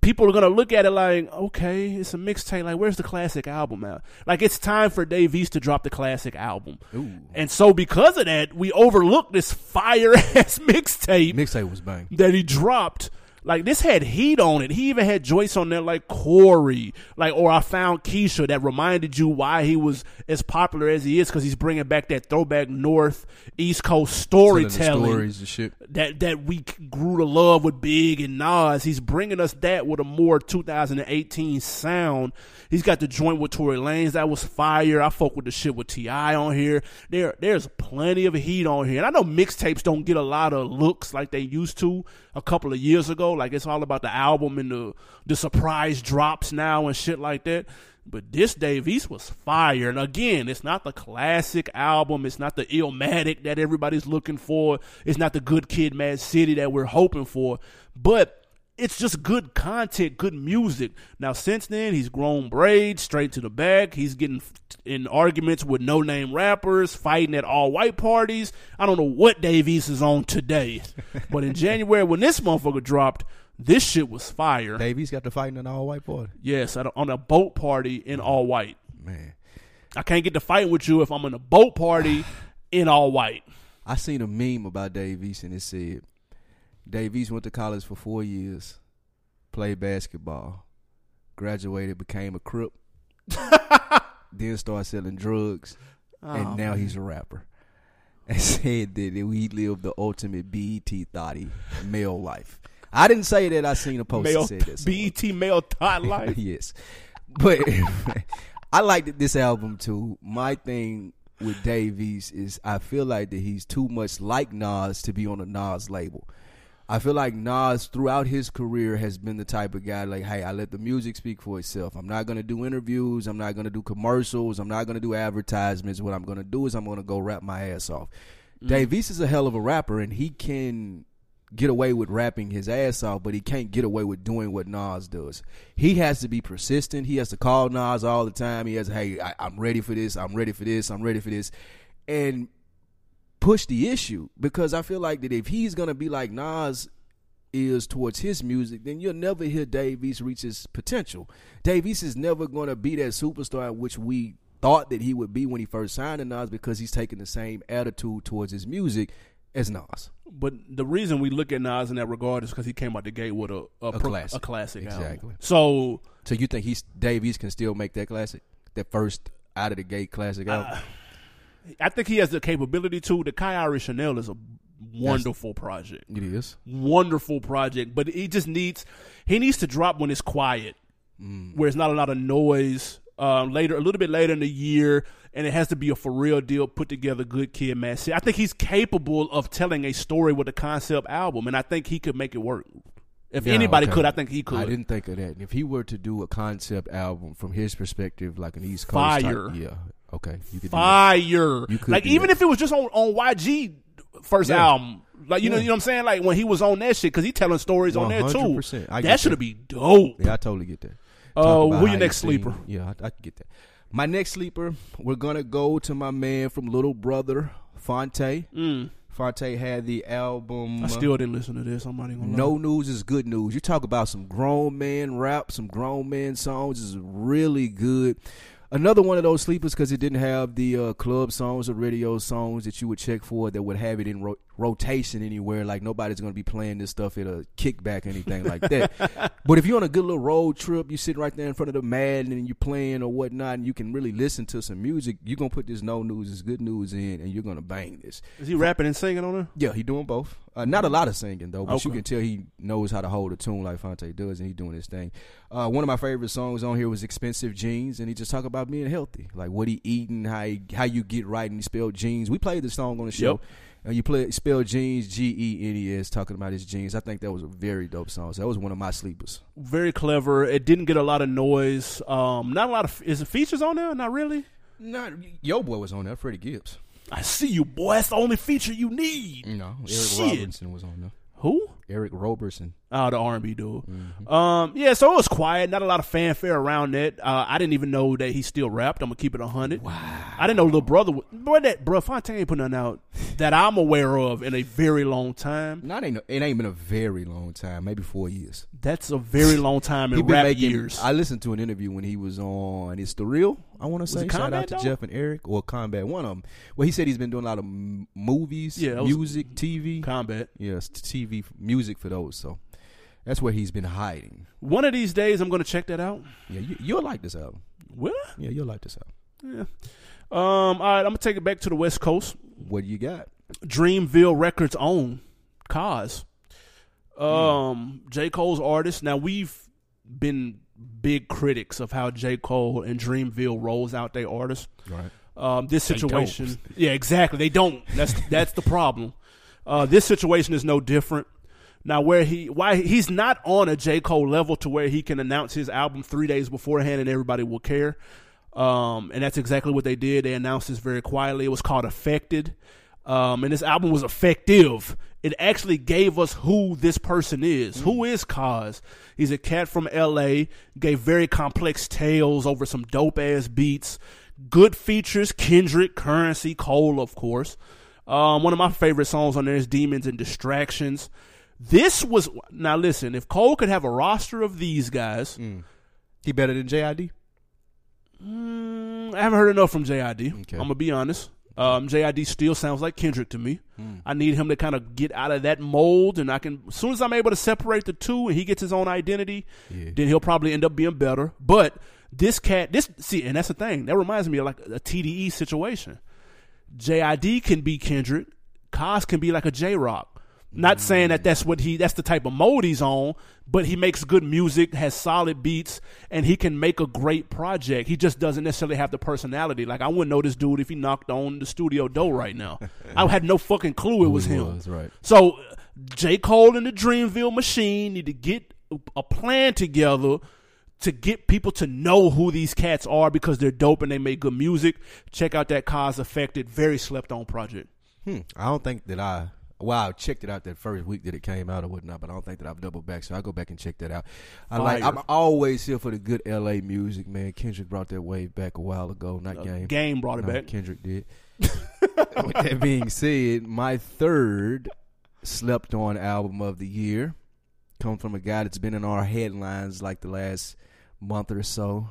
people are going to look at it like, okay, it's a mixtape. Like, where's the classic album at? Like, it's time for Dave East to drop the classic album. Ooh. And so because of that, we overlooked this fire (laughs) ass mixtape Mixtape was bang. that he dropped Like this had heat on it. He even had Joyce on there like Corey, like or I found Keisha that reminded you why he was as popular as he is because he's bringing back that throwback North East Coast storytelling stories and shit. that that we grew to love with Big and Nas. He's bringing us that with a more 2018 sound. He's got the joint with Tory Lanez that was fire. I fuck with the shit with T.I on here. There, there's plenty of heat on here, and I know mixtapes don't get a lot of looks like they used to a couple of years ago. Like it's all about the album and the the surprise drops now and shit like that. But this Dave East was fire. And again, it's not the classic album. It's not the Illmatic that everybody's looking for. It's not the Good Kid Mad City that we're hoping for. But it's just good content, good music. Now, since then, he's grown braids straight to the back. He's getting in arguments with no name rappers, fighting at all white parties. I don't know what Dave East is on today. (laughs) but in January, when this motherfucker dropped, this shit was fire. Dave East got to fight in an all white party. Yes, on a boat party in mm. all white. Man. I can't get to fight with you if I'm in a boat party (sighs) in all white. I seen a meme about Dave East and it said Dave East went to college for four years, played basketball, graduated, became a crip, (laughs) then started selling drugs, Oh, and now he's a rapper. And (laughs) said that he lived the ultimate BET thotty male life. I didn't say that. I seen a post Male, that said somewhere. BET male thought (laughs) life. yes, but I liked this album too. My thing with Dave East is I feel like that he's too much like Nas to be on a Nas label. I feel like Nas throughout his career has been the type of guy like, hey, I let the music speak for itself. I'm not gonna do interviews. I'm not gonna do commercials. I'm not gonna do advertisements. What I'm gonna do is I'm gonna go rap my ass off. Mm. Dave East is a hell of a rapper, and he can get away with rapping his ass off, but he can't get away with doing what Nas does. He has to be persistent. He has to call Nas all the time. He has, hey, I, I'm ready for this. I'm ready for this. I'm ready for this, and push the issue because I feel like that if he's gonna be like Nas is towards his music, then you'll never hear Dave East reach his potential. Dave East is never gonna be that superstar which we thought that he would be when he first signed to Nas because he's taking the same attitude towards his music as Nas. But the reason we look at Nas in that regard is because he came out the gate with a a, A pro- classic. a classic album. So So you think he's Dave East can still make that classic, that first out of the gate classic album? I think he has the capability to. The Kairi Chanel is a wonderful project. it is. wonderful project, but he just needs he needs to drop when it's quiet, Mm. where it's not a lot of noise. Um, later, a little bit later in the year, and it has to be a for real deal, put together, good kid, man. See, I think he's capable of telling a story with a concept album, and I think he could make it work. If Yeah, anybody okay. could, I think he could. I didn't think of that. If he were to do a concept album from his perspective, like an East Coast Fire. type, yeah, okay, you could do that. Fire, You could like even that. if it was just on on YG first Yeah. album, like you know, you know what I'm saying, like when he was on that shit, because he telling stories on there too. I That should be dope. Yeah, I totally get that. Uh, Talk who your next sleeper? Yeah, I, I get that. My next sleeper, we're gonna go to my man from Little Brother, Phonte. Mm. Phonte had the album. I still didn't listen to this. I'm not even gonna lie. No news is good news. You talk about some grown man rap, some grown man songs is really good. Another one of those sleepers because it didn't have the uh, club songs or radio songs that you would check for that would have it in ro- rotation anywhere. Like nobody's going to be playing this stuff at a kickback or anything like that. (laughs) but if you're on a good little road trip, you're sitting right there in front of the Madden and you're playing or whatnot, and you can really listen to some music, you're going to put this no news is good news in and you're going to bang this. Is he rapping and singing on there? Yeah, he doing both. Uh, not a lot of singing though, but you can tell he knows how to hold a tune like Phonte does, and he doing his thing. Uh, one of my favorite songs on here was "Expensive Jeans," and he just talk about being healthy, like what he eating, how he, how you get right, and he spelled jeans. We played the song on the show. Yep. And you play spell jeans, G E N E S, talking about his jeans. I think that was a very dope song. So that was one of my sleepers. Very clever. It didn't get a lot of noise. Um, not a lot of is it features on there? Not really. Not Yo Boy was on there. Freddie Gibbs. I see you, boy. That's the only feature you need. You know, Eric Shit. Roberson was on there. Eric Roberson. Oh, the R&B dude. Mm-hmm. Um, yeah, so it was quiet. Not a lot of fanfare around that. Uh, I didn't even know that he still rapped. I'm gonna keep it hundred. Wow. I didn't know little brother. Boy, that bro Fontaine ain't put nothing out that I'm aware of in a very long time. Not ain't it ain't been a very long time, maybe four years. That's a very long time (laughs) in rap making. years. I listened to an interview when he was on. It's the real. I want to say shout out to? Jeff and Eric or Combat. One of them. Well, he said he's been doing a lot of m- movies, Yeah, music, TV. Combat. Yes, TV, music for those. So, That's where he's been hiding. One of these days, I'm going to check that out. Yeah, you, you'll like this album. Will I? Yeah, you'll like this album. Yeah. Um. All right. I'm gonna take it back to the West Coast. What do you got? Dreamville Records own Cozz. Um, J. Cole's artist. Now we've been big critics of how J. Cole and Dreamville rolls out their artists. Right. Um, this situation, yeah, exactly. They don't. That's (laughs) that's the problem. Uh, this situation is no different. Now, where he why he's not on a J Cole level to where he can announce his album three days beforehand and everybody will care. Um, and that's exactly what they did. They announced this very quietly. It was called Effected. Um, and this album was effective. It actually gave us who this person is. Who is Cozz? He's a cat from LA, gave very complex tales over some dope ass beats. Good features, Kendrick, Currency, Cole, of course. Um, one of my favorite songs on there is Demons and Distractions. This was now listen, if Cole could have a roster of these guys, He better than JID? Mm, I haven't heard enough from JID. Okay. I'm gonna be honest. Um, JID still sounds like Kendrick to me. I need him to kind of get out of that mold, and I can as soon as I'm able to separate the two, and he gets his own identity, Yeah. then he'll probably end up being better. But this cat, this see, and that's the thing that reminds me of like a TDE situation. JID can be Kendrick, Cozz can be like a Jay Rock. Not saying that that's what he that's the type of mode he's on, but he makes good music, has solid beats, and he can make a great project. He just doesn't necessarily have the personality. Like I wouldn't know this dude if he knocked on the studio door right now. (laughs) I had no fucking clue it was him. was, right. So J. Cole and the Dreamville Machine need to get a plan together to get people to know who these cats are because they're dope and they make good music. Check out that Cozz Effected, very slept on project. Hmm. I don't think that I. Well, I checked it out that first week that it came out or whatnot, but I don't think that I've doubled back. So I'll go back and check that out. I like I'm always here for the good LA music, man. Kendrick brought that wave back a while ago. Not Uh, game. Game brought it No, back. Kendrick did. (laughs) With that being said, my third slept on album of the year comes from a guy that's been in our headlines like the last month or so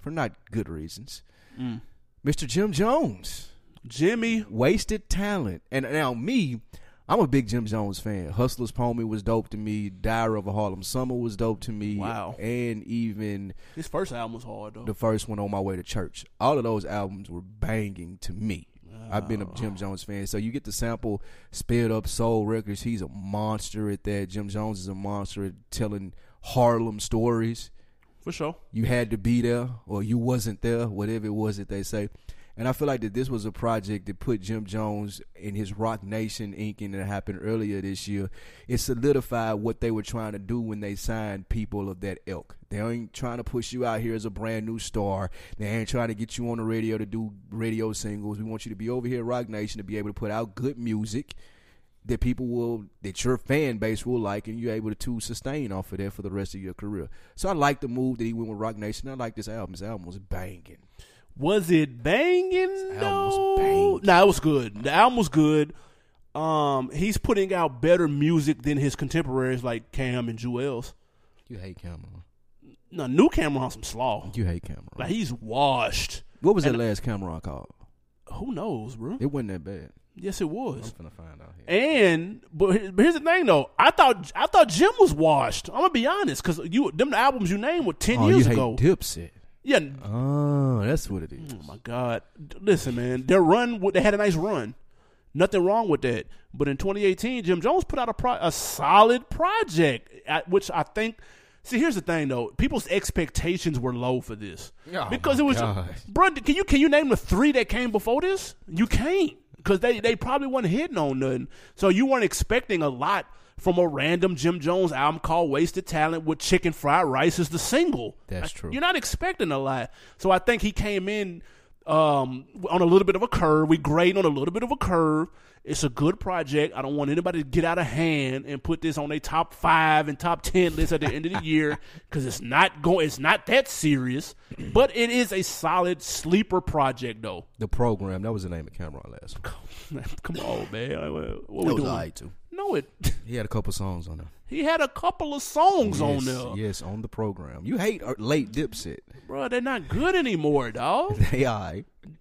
for not good reasons. Mm. Mr. Jim Jones, Jimmy, wasted talent. And now me, I'm a big Jim Jones fan. Hustler's Pony was dope to me. Diary of a Harlem Summer was dope to me. Wow. And even his first album was hard though. the first one on my way to church. All of those albums were banging to me. I've been a Jim Jones fan, so you get to sample Sped Up Soul Records. He's a monster at that. Jim Jones is a monster at telling Harlem stories. For sure. You had to be there, or you wasn't there, whatever it was that they say. And I feel like that this was a project that put Jim Jones in his Roc Nation inking that happened earlier this year. It solidified what they were trying to do when they signed people of that ilk. They ain't trying to push you out here as a brand new star. They ain't trying to get you on the radio to do radio singles. We want you to be over here at Roc Nation to be able to put out good music that people will that your fan base will like and you're able to sustain off of that for the rest of your career. So I like the move that he went with Roc Nation. I like this album. This album was banging. Was it banging? No. Nah, it was good. The album was good. Um, he's putting out better music than his contemporaries like Cam and Juelz. You hate Cam'ron. No, new Cam'ron on some slaw. You hate Cam'ron. Like he's washed. what was that and- last Cam'ron called? Who knows, bro? It wasn't that bad. Yes, it was. I'm gonna find out here. And but, here- but here's the thing though. I thought I thought Jim was washed. I'm gonna be honest, because you them albums you named were ten oh, years ago. you hate ago. Dipset. Yeah. Oh, that's what it is. Oh my God! Listen, man, their run they had a nice run. Nothing wrong with that. But in 2018, Jim Jones put out a pro- a solid project, which I think. See, here's the thing though. People's expectations were low for this Oh, because it was, God. bro. Can you can you name the three that came before this? You can't because they they probably weren't hitting on nothing. So you weren't expecting a lot from a random Jim Jones album called "Wasted Talent" with "Chicken Fried Rice" as the single. That's Like, true. You're not expecting a lot. So I think he came in um, on a little bit of a curve. We grade on a little bit of a curve. It's a good project. I don't want anybody to get out of hand and put this on a top five and top ten list at the end of the year (laughs) because it's not going. It's not that serious, but it is a solid sleeper project, though. The program. That was the name of Cam'ron last one. (laughs) Come on, man. What we That was doing? alright too. No, know it. (laughs) He had a couple songs on there. he had a couple of songs on there, Yes, on the program. You hate uh, late Dipset. bro. They're not good anymore, dog. (laughs) They are.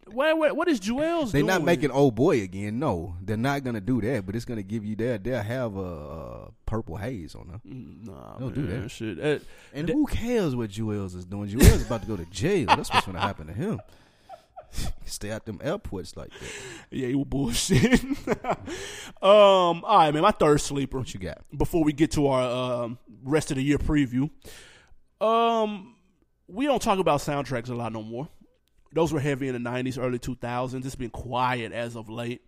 wait, wait, what is Jewel's They're doing? not making old boy again. No, they're not gonna do that. But it's gonna give you that. They'll have a, uh purple haze on them. Nah, Don't man, do that. Shit. Uh, And who cares what Juelz is doing? Juelz about to go to jail. That's what's gonna happen to him. (laughs) Stay at them airports like that. yeah, you bullshit. (laughs) um, all right, man. My third sleeper. What you got? before we get to our um, rest of the year preview, um, we don't talk about soundtracks a lot no more. Those were heavy in the '90s, early 2000s. It's been quiet as of late.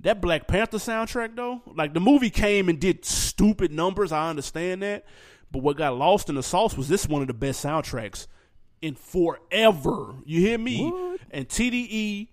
That Black Panther soundtrack, though, like the movie came and did stupid numbers. I understand that, but what got lost in the sauce was this one of the best soundtracks in forever. You hear me? And TDE,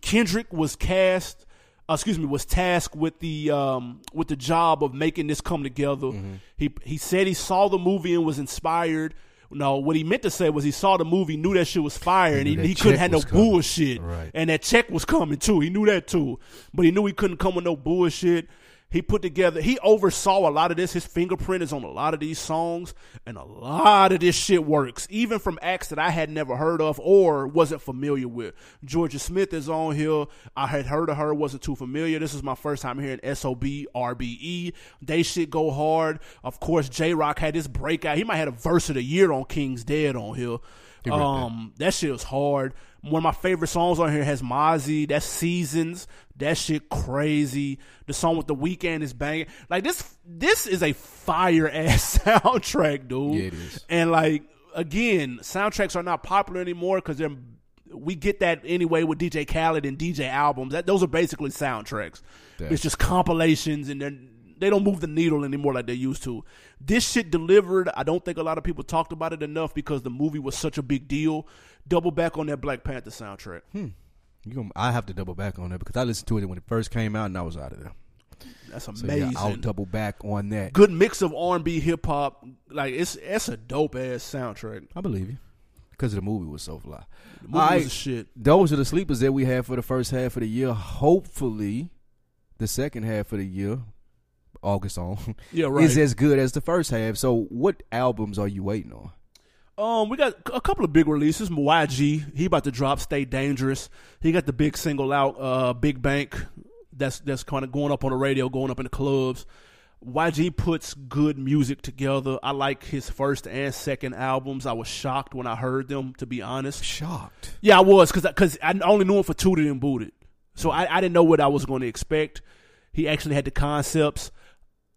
Kendrick was cast. Uh, excuse me, was tasked with the um, with the job of making this come together. He he said he saw the movie and was inspired. No, what he meant to say was he saw the movie, knew that shit was fire, and he, he couldn't have no coming. bullshit. Right. And that check was coming too. He knew that too, but he knew he couldn't come with no bullshit. He put together, he oversaw a lot of this. His fingerprint is on a lot of these songs, and a lot of this shit works, even from acts that I had never heard of or wasn't familiar with. Jorja Smith is on here. I had heard of her, wasn't too familiar. This is my first time hearing SOB, RBE. E. They shit go hard. Of course, Jay Rock had this breakout. He might have had a verse of the year on King's Dead on here. He ripped that. Um, that shit was hard. One of my favorite songs on here has Mozzy. That's Seasons. That shit crazy. The song with the Weeknd is banging. Like this, this is a fire ass (laughs) soundtrack, dude. Yeah, it is. And like again, soundtracks are not popular anymore because they're we get that anyway with DJ Khaled and DJ albums. That those are basically soundtracks. It's just compilations and then they don't move the needle anymore like they used to. This shit delivered. I don't think a lot of people talked about it enough because the movie was such a big deal. Double back on that Black Panther soundtrack. Hmm. You gonna, I have to double back on that because I listened to it when it first came out and I was out of there. That's So amazing. yeah, I'll double back on that. Good mix of R and B, hip hop. Like it's it's a dope ass soundtrack. I believe you because the movie was so fly. The movie All was a shit. Those are the sleepers that we had for the first half of the year. Hopefully, the second half of the year, August on, Yeah, (laughs) right. is as good as the first half. So, what albums are you waiting on? Um, we got a couple of big releases. YG, he about to drop "Stay Dangerous." He got the big single out, uh, "Big Bank." That's that's kind of going up on the radio, going up in the clubs. YG puts good music together. I like his first and second albums. I was shocked when I heard them, to be honest. Shocked. Yeah, I was because because I, only knew him for Toot It and Boot It, so I, I didn't know what I was going to expect. He actually had the concepts.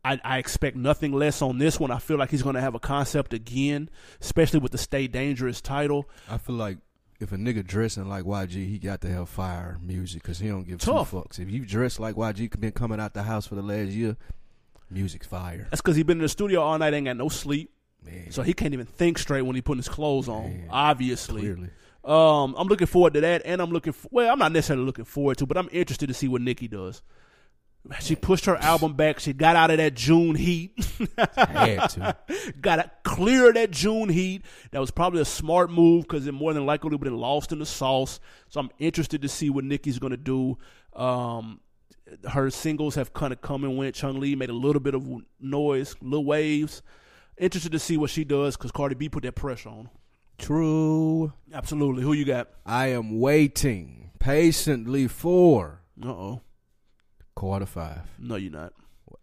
I, I expect nothing less on this one. I feel like he's going to have a concept again, especially with the "Stay Dangerous" title. I feel like if a nigga dressing like YG, he got to have fire music because he don't give Tough. two fucks. If you dress like YG, been coming out the house for the last year, music's fire. That's because he been in the studio all night, ain't got no sleep, Man, so he can't even think straight when he putting his clothes on. Man, obviously, clearly. Um, I'm looking forward to that, and I'm looking. For, well, I'm not necessarily looking forward to, but I'm interested to see what Nicki does. She pushed her album back. She got out of that June heat. Had to. (laughs) got to clear that June heat. That was probably a smart move because it more than likely would have been lost in the sauce. So I'm interested to see what Nicki's going to do. Um, her singles have kind of come and went. Chun-Li made a little bit of noise, little waves. Interested to see what she does because Cardi B put that pressure on. True. Absolutely. Who you got? I am waiting patiently for Uh oh. Quarter five. No, you're not.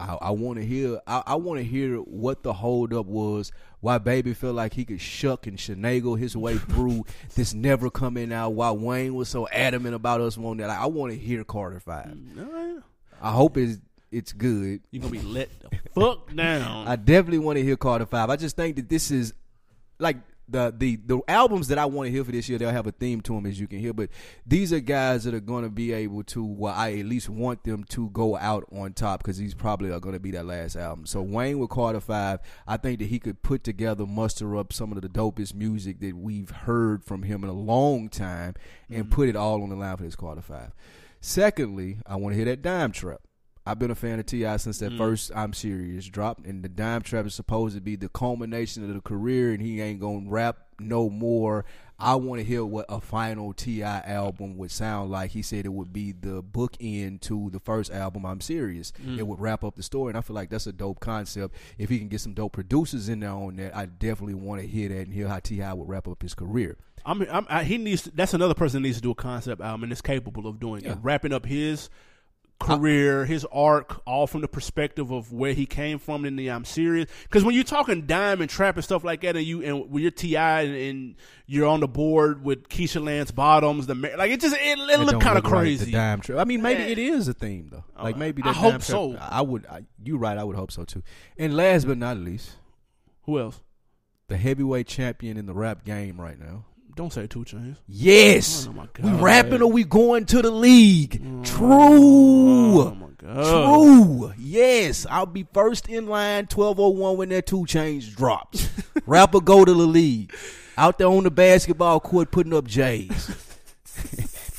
I, I want to hear. I, I want to hear what the holdup was. Why Baby felt like he could shuck and shenagle his way (laughs) through this never coming out. Why Wayne was so adamant about us wanting that. I want to hear Carter Five. Mm, all right. I hope it's it's good. You're going to be let the fuck (laughs) down. I definitely want to hear Carter Five. I just think that this is like the the the albums that I want to hear for this year. They'll have a theme to them, as you can hear. But these are guys that are going to be able to. Well, I at least want them to go out on top because these probably are going to be that last album. So Wayne with Carter Five, I think that he could put together, muster up some of the dopest music that we've heard from him in a long time, and mm-hmm. put it all on the line for this Carter Five. Secondly, I want to hear that Dime Trap. I've been a fan of T.I since that mm. first I'm Serious dropped, and the Dime Trap is supposed to be the culmination of the career, and he ain't gonna rap no more. I want to hear what a final T.I album would sound like. He said it would be the bookend to the first album. I'm serious. Mm. It would wrap up the story, and I feel like that's a dope concept. If he can get some dope producers in there on that, I definitely want to hear that and hear how T.I would wrap up his career. I'm, I'm I, he needs. That's another person that needs to do a concept album and is capable of doing Yeah. it, wrapping up his Uh, career, his arc, all from the perspective of where he came from. In the I'm serious, because when you're talking dime and trap and stuff like that, and you and when you're T.I and, and you're on the board with Keisha Lance Bottoms, the like it just it, it, It looked kind of right, crazy. the dime trap. I mean, maybe Yeah. it is a theme though. Uh, like maybe I hope trap- so. I would. I, you right. I would hope so too. And last but not least, Who else? the heavyweight champion in the rap game right now. Don't say Two Chainz. Yes, Oh, my we rapping or we going to the league. Mm. Oh True. my god. True. Yes, I'll be first in line. Twelve oh one when that Two Chainz drops. (laughs) Rapper go to the league. Out there on the basketball court putting up J's.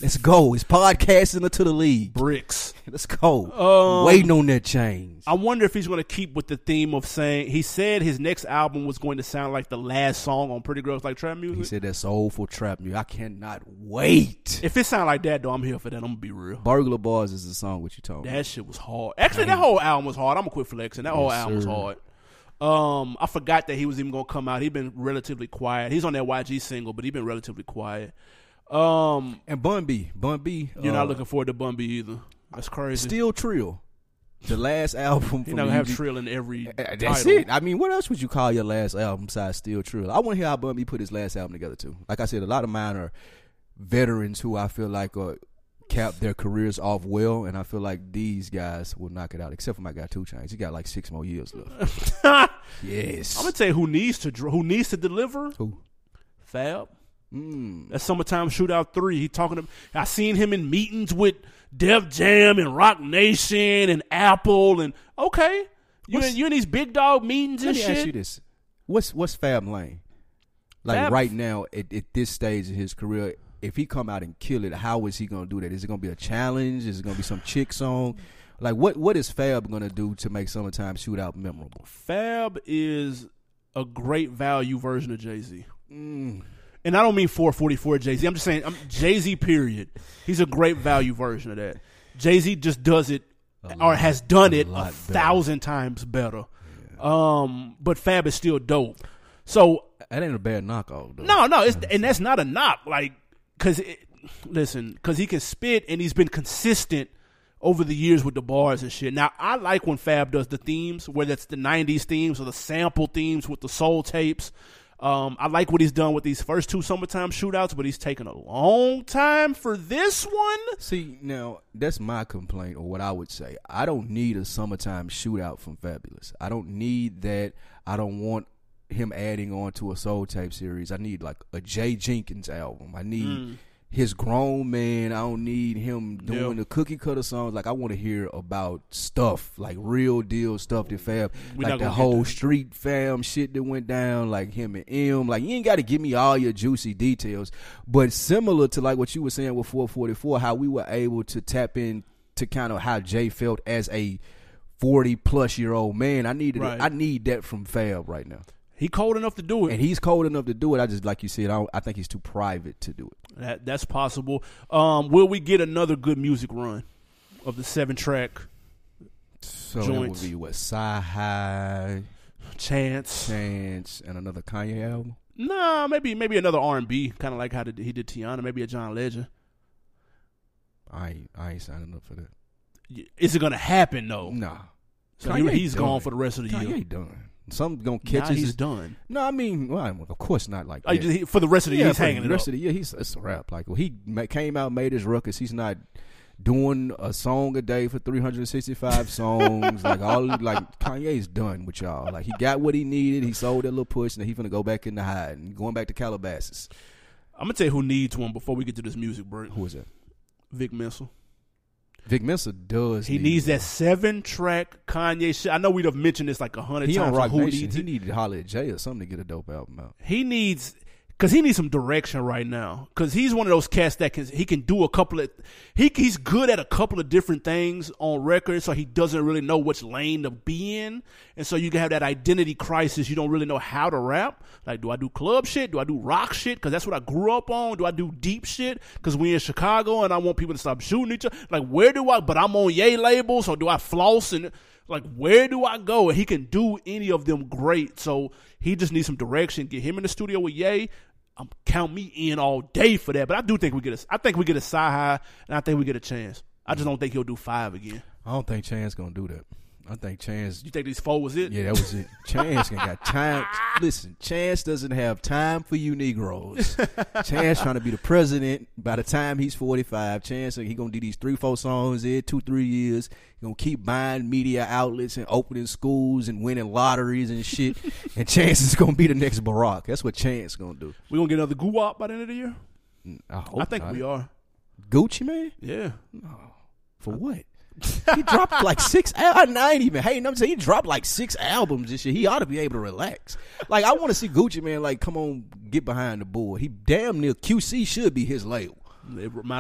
Let's go. It's podcasting to the league. Bricks. Let's go. Um, Waiting on that change. I wonder if he's going to keep with the theme of saying he said his next album was going to sound like the last song on Pretty Girls Like Trap Music. He said that soulful trap music. I cannot wait. if it sound like that, though, I'm here for that. I'm gonna be real. Burglar Bars is the song what you told me. That shit was hard. Actually, that whole album was hard. I'm gonna quit flexing. That whole Yes, album was hard. Um, I forgot that he was even gonna come out. He's been relatively quiet. He's on that YG single, but he's been relatively quiet. Um, And Bun B. Bun B. you're uh, not looking forward to Bun B either. That's crazy. Still Trill. The last (laughs) album from never have Trill in every. Uh, That's title. it. I mean, what else would you call your last album besides Still Trill? I want to hear how Bun B put his last album together too. Like I said, a lot of mine are veterans who I feel like uh, cap their careers off well, and I feel like these guys will knock it out. Except for my guy Two Chainz, he got like six more years left. (laughs) Yes, I'm gonna tell you who needs to who needs to deliver. Who? Fab. Mm. That summertime shootout three. He talking to. I seen him in meetings with Def Jam and Roc Nation and Apple and okay. You in, you in these big dog meetings and Let me shit. ask you this: What's what's Fab Lane? Like Fab- right now, at, at this stage of his career, if he come out and kill it, how is he gonna do that? Is it gonna be a challenge? Is it gonna be some chick song? Like what what is Fab gonna do to make summertime shootout memorable? Fab is a great value version of Jay Z. Mm. And I don't mean 444 Jay Z. I'm just saying I'm Jay Z. Period. He's a great value version of that. Jay Z just does it or has done it a lot better. thousand times better. Um, but Fab is still dope. So That ain't a bad knockoff though. No, no, it's and that's not a knock. Like, cause it, listen, cause he can spit and he's been consistent over the years with the bars and shit. Now, I like when Fab does the themes, whether it's the '90s themes or the sample themes with the soul tapes. Um, I like what he's done with these first two summertime shootouts, but he's taken a long time for this one. See, now that's my complaint, or what I would say. I don't need a summertime shootout from Fabolous. I don't need that. I don't want him adding on to a soul tape series. I need like a Jay Jenkins album. I need Mm. His grown man. I don't need him doing Yeah. the cookie cutter songs. Like I want to hear about stuff, like real deal stuff that Fab, We like the whole street fam shit that went down, like him and M. Like you ain't got to give me all your juicy details, but similar to like what you were saying with 444, how we were able to tap in to kind of how Jay felt as a 40 plus year old man. I needed, Right. I need that from Fab right now, He cold enough to do it. and he's cold enough to do it. I just like you said, I, I think he's too private to do it. That, that's possible. Um, will we get another good music run of the seven track So that Joints. would be what Sci High, chance? Chance, and another Kanye album. Nah, maybe maybe another R and B, kind of like how did, he did Teyana. Maybe a John Legend. I ain't, I ain't signing up for that. Is it gonna happen though? Nah, So Kanye he, he's gone for the rest of the year. Kanye done. Some gonna catch Nah, us. he's done. No, I mean, well, of course not like Oh, that. he- for the rest of the yeah, year, he's for hanging the rest up. of the year, he's it's a rap. Like, well, he came out, made his ruckus. He's not doing a song a day for 365 (laughs) songs. like all, like Kanye's done with y'all. Like he got what he needed. He sold that little push, and he finna go back in the hide and going back to Calabasas. I'm gonna tell you who needs one before we get to this music break. Who is that? Vic Mensa. Vic Mensa does. He need needs that seven track Kanye shit. I know we'd have mentioned this like a hundred He times. on for Rock who Nation. needs He it. needed to holler at Jay or something to get a dope album out. He needs Cause he needs some direction right now. Cause he's one of those cats that can he can do a couple of he he's good at a couple of different things on record, so he doesn't really know which lane to be in, and so you can have that identity crisis. You don't really know how to rap. Like, do I do club shit? Do I do rock shit? Cause that's what I grew up on. Do I do deep shit? Cause we in Chicago and I want people to stop shooting each other. Like, where do I? But I'm on Ye label, so do I floss and like where do I go? And he can do any of them great. So he just needs some direction. Get him in the studio with Ye. Um, count me in all day for that. But I do think we get a. I think we get a side high, and I think we get a chance. I just don't think he'll do five again. I don't think Chance gonna do that. I think Chance. You think these four was it? Yeah, that was it. (laughs) Chance ain't got time. Listen, Chance doesn't have time for you Negroes. Chance trying to be the president. By the time he's forty five, Chance he gonna do these three, four songs in two, three years. He gonna keep buying media outlets and opening schools and winning lotteries and shit. (laughs) and Chance is gonna be the next Barack. That's what Chance is gonna do. We gonna get another goo by the end of the year. Mm, I, I think not. we are. Gucci Mane. Yeah. No. For what? He dropped like six. I ain't uh, even hating. I'm saying he dropped like six albums this year. He ought to be able to relax. Like I want to see Gucci Mane. Like come on, get behind the board. He damn near QC should be his label.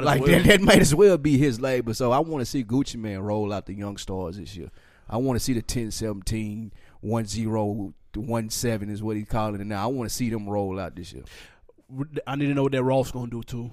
Like well. that, that might as well be his label. So I want to see Gucci Mane roll out the young stars this year. I want to see the 10, 17, 1 0, 1 7 is what he's calling it now. I want to see them roll out this year. I need to know what that Ross gonna do too.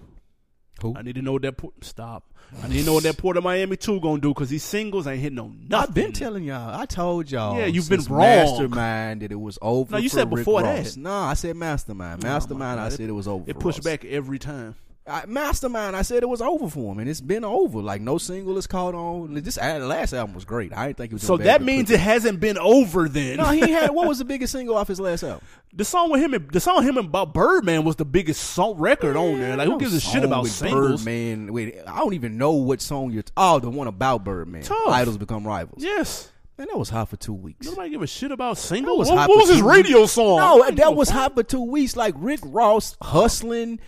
Who? I need to know what that Port- stop. I need to know what that Port of Miami two gonna do because these singles ain't hitting no nothing. I've been telling y'all. I told y'all. Yeah, you've been wrong. Mastermind that it was over. No, you for said Rick before Ross. that. No, I said Mastermind. Oh, Mastermind. I said it was over. It for pushed Ross. back every time. I, Mastermind. I said it was over for him, and it's been over. Like no single is caught on. This uh, last album was great. I didn't think it was. So that means it hasn't been over then. No, he had. What was (laughs) the biggest single off his last album? the song with him, and, the song with him about Birdman was the biggest song record on there. Like who gives a shit about singles? Birdman. Wait, I don't even know what song you're. oh, the one about Birdman. Tough. Idols become rivals. Yes. Man, that was hot for two weeks. Nobody give a shit about singles. What, hot what was his radio weeks. song? No, that was hot for two weeks. Like Rick Ross hustling.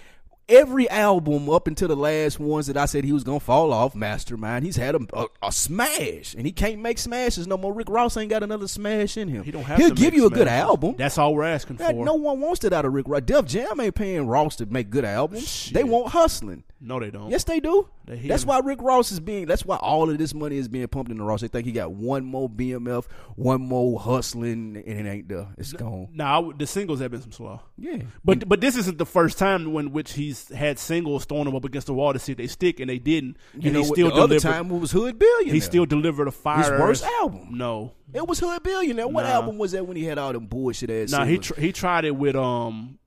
Every album up until the last ones that I said he was gonna fall off, Mastermind, he's had a, a, a smash, and he can't make smashes no more. Rick Ross ain't got another smash in him. He don't have He'll to give you a good album. That's all we're asking That- for. no one wants that out of Rick Ross. Def Jam ain't paying Ross to make good albums. Shit. They want hustling. No, they don't. Yes, they do. They That's why Rick Ross is being. That's why all of this money is being pumped into Ross. They think he got one more BMF, one more hustling, and it ain't there. It's gone. Nah, the singles have been some slow. Yeah, But but this isn't the first time when which he's had singles throwing them up against the wall to see if they stick, and they didn't. you and know he still The other delivered. time it was Hood Billionaire. he still delivered a fire. His worst album. No, It was Hood Billionaire. What Nah. album was that when he had all them bullshit ass? nah. He tr- he tried it with um.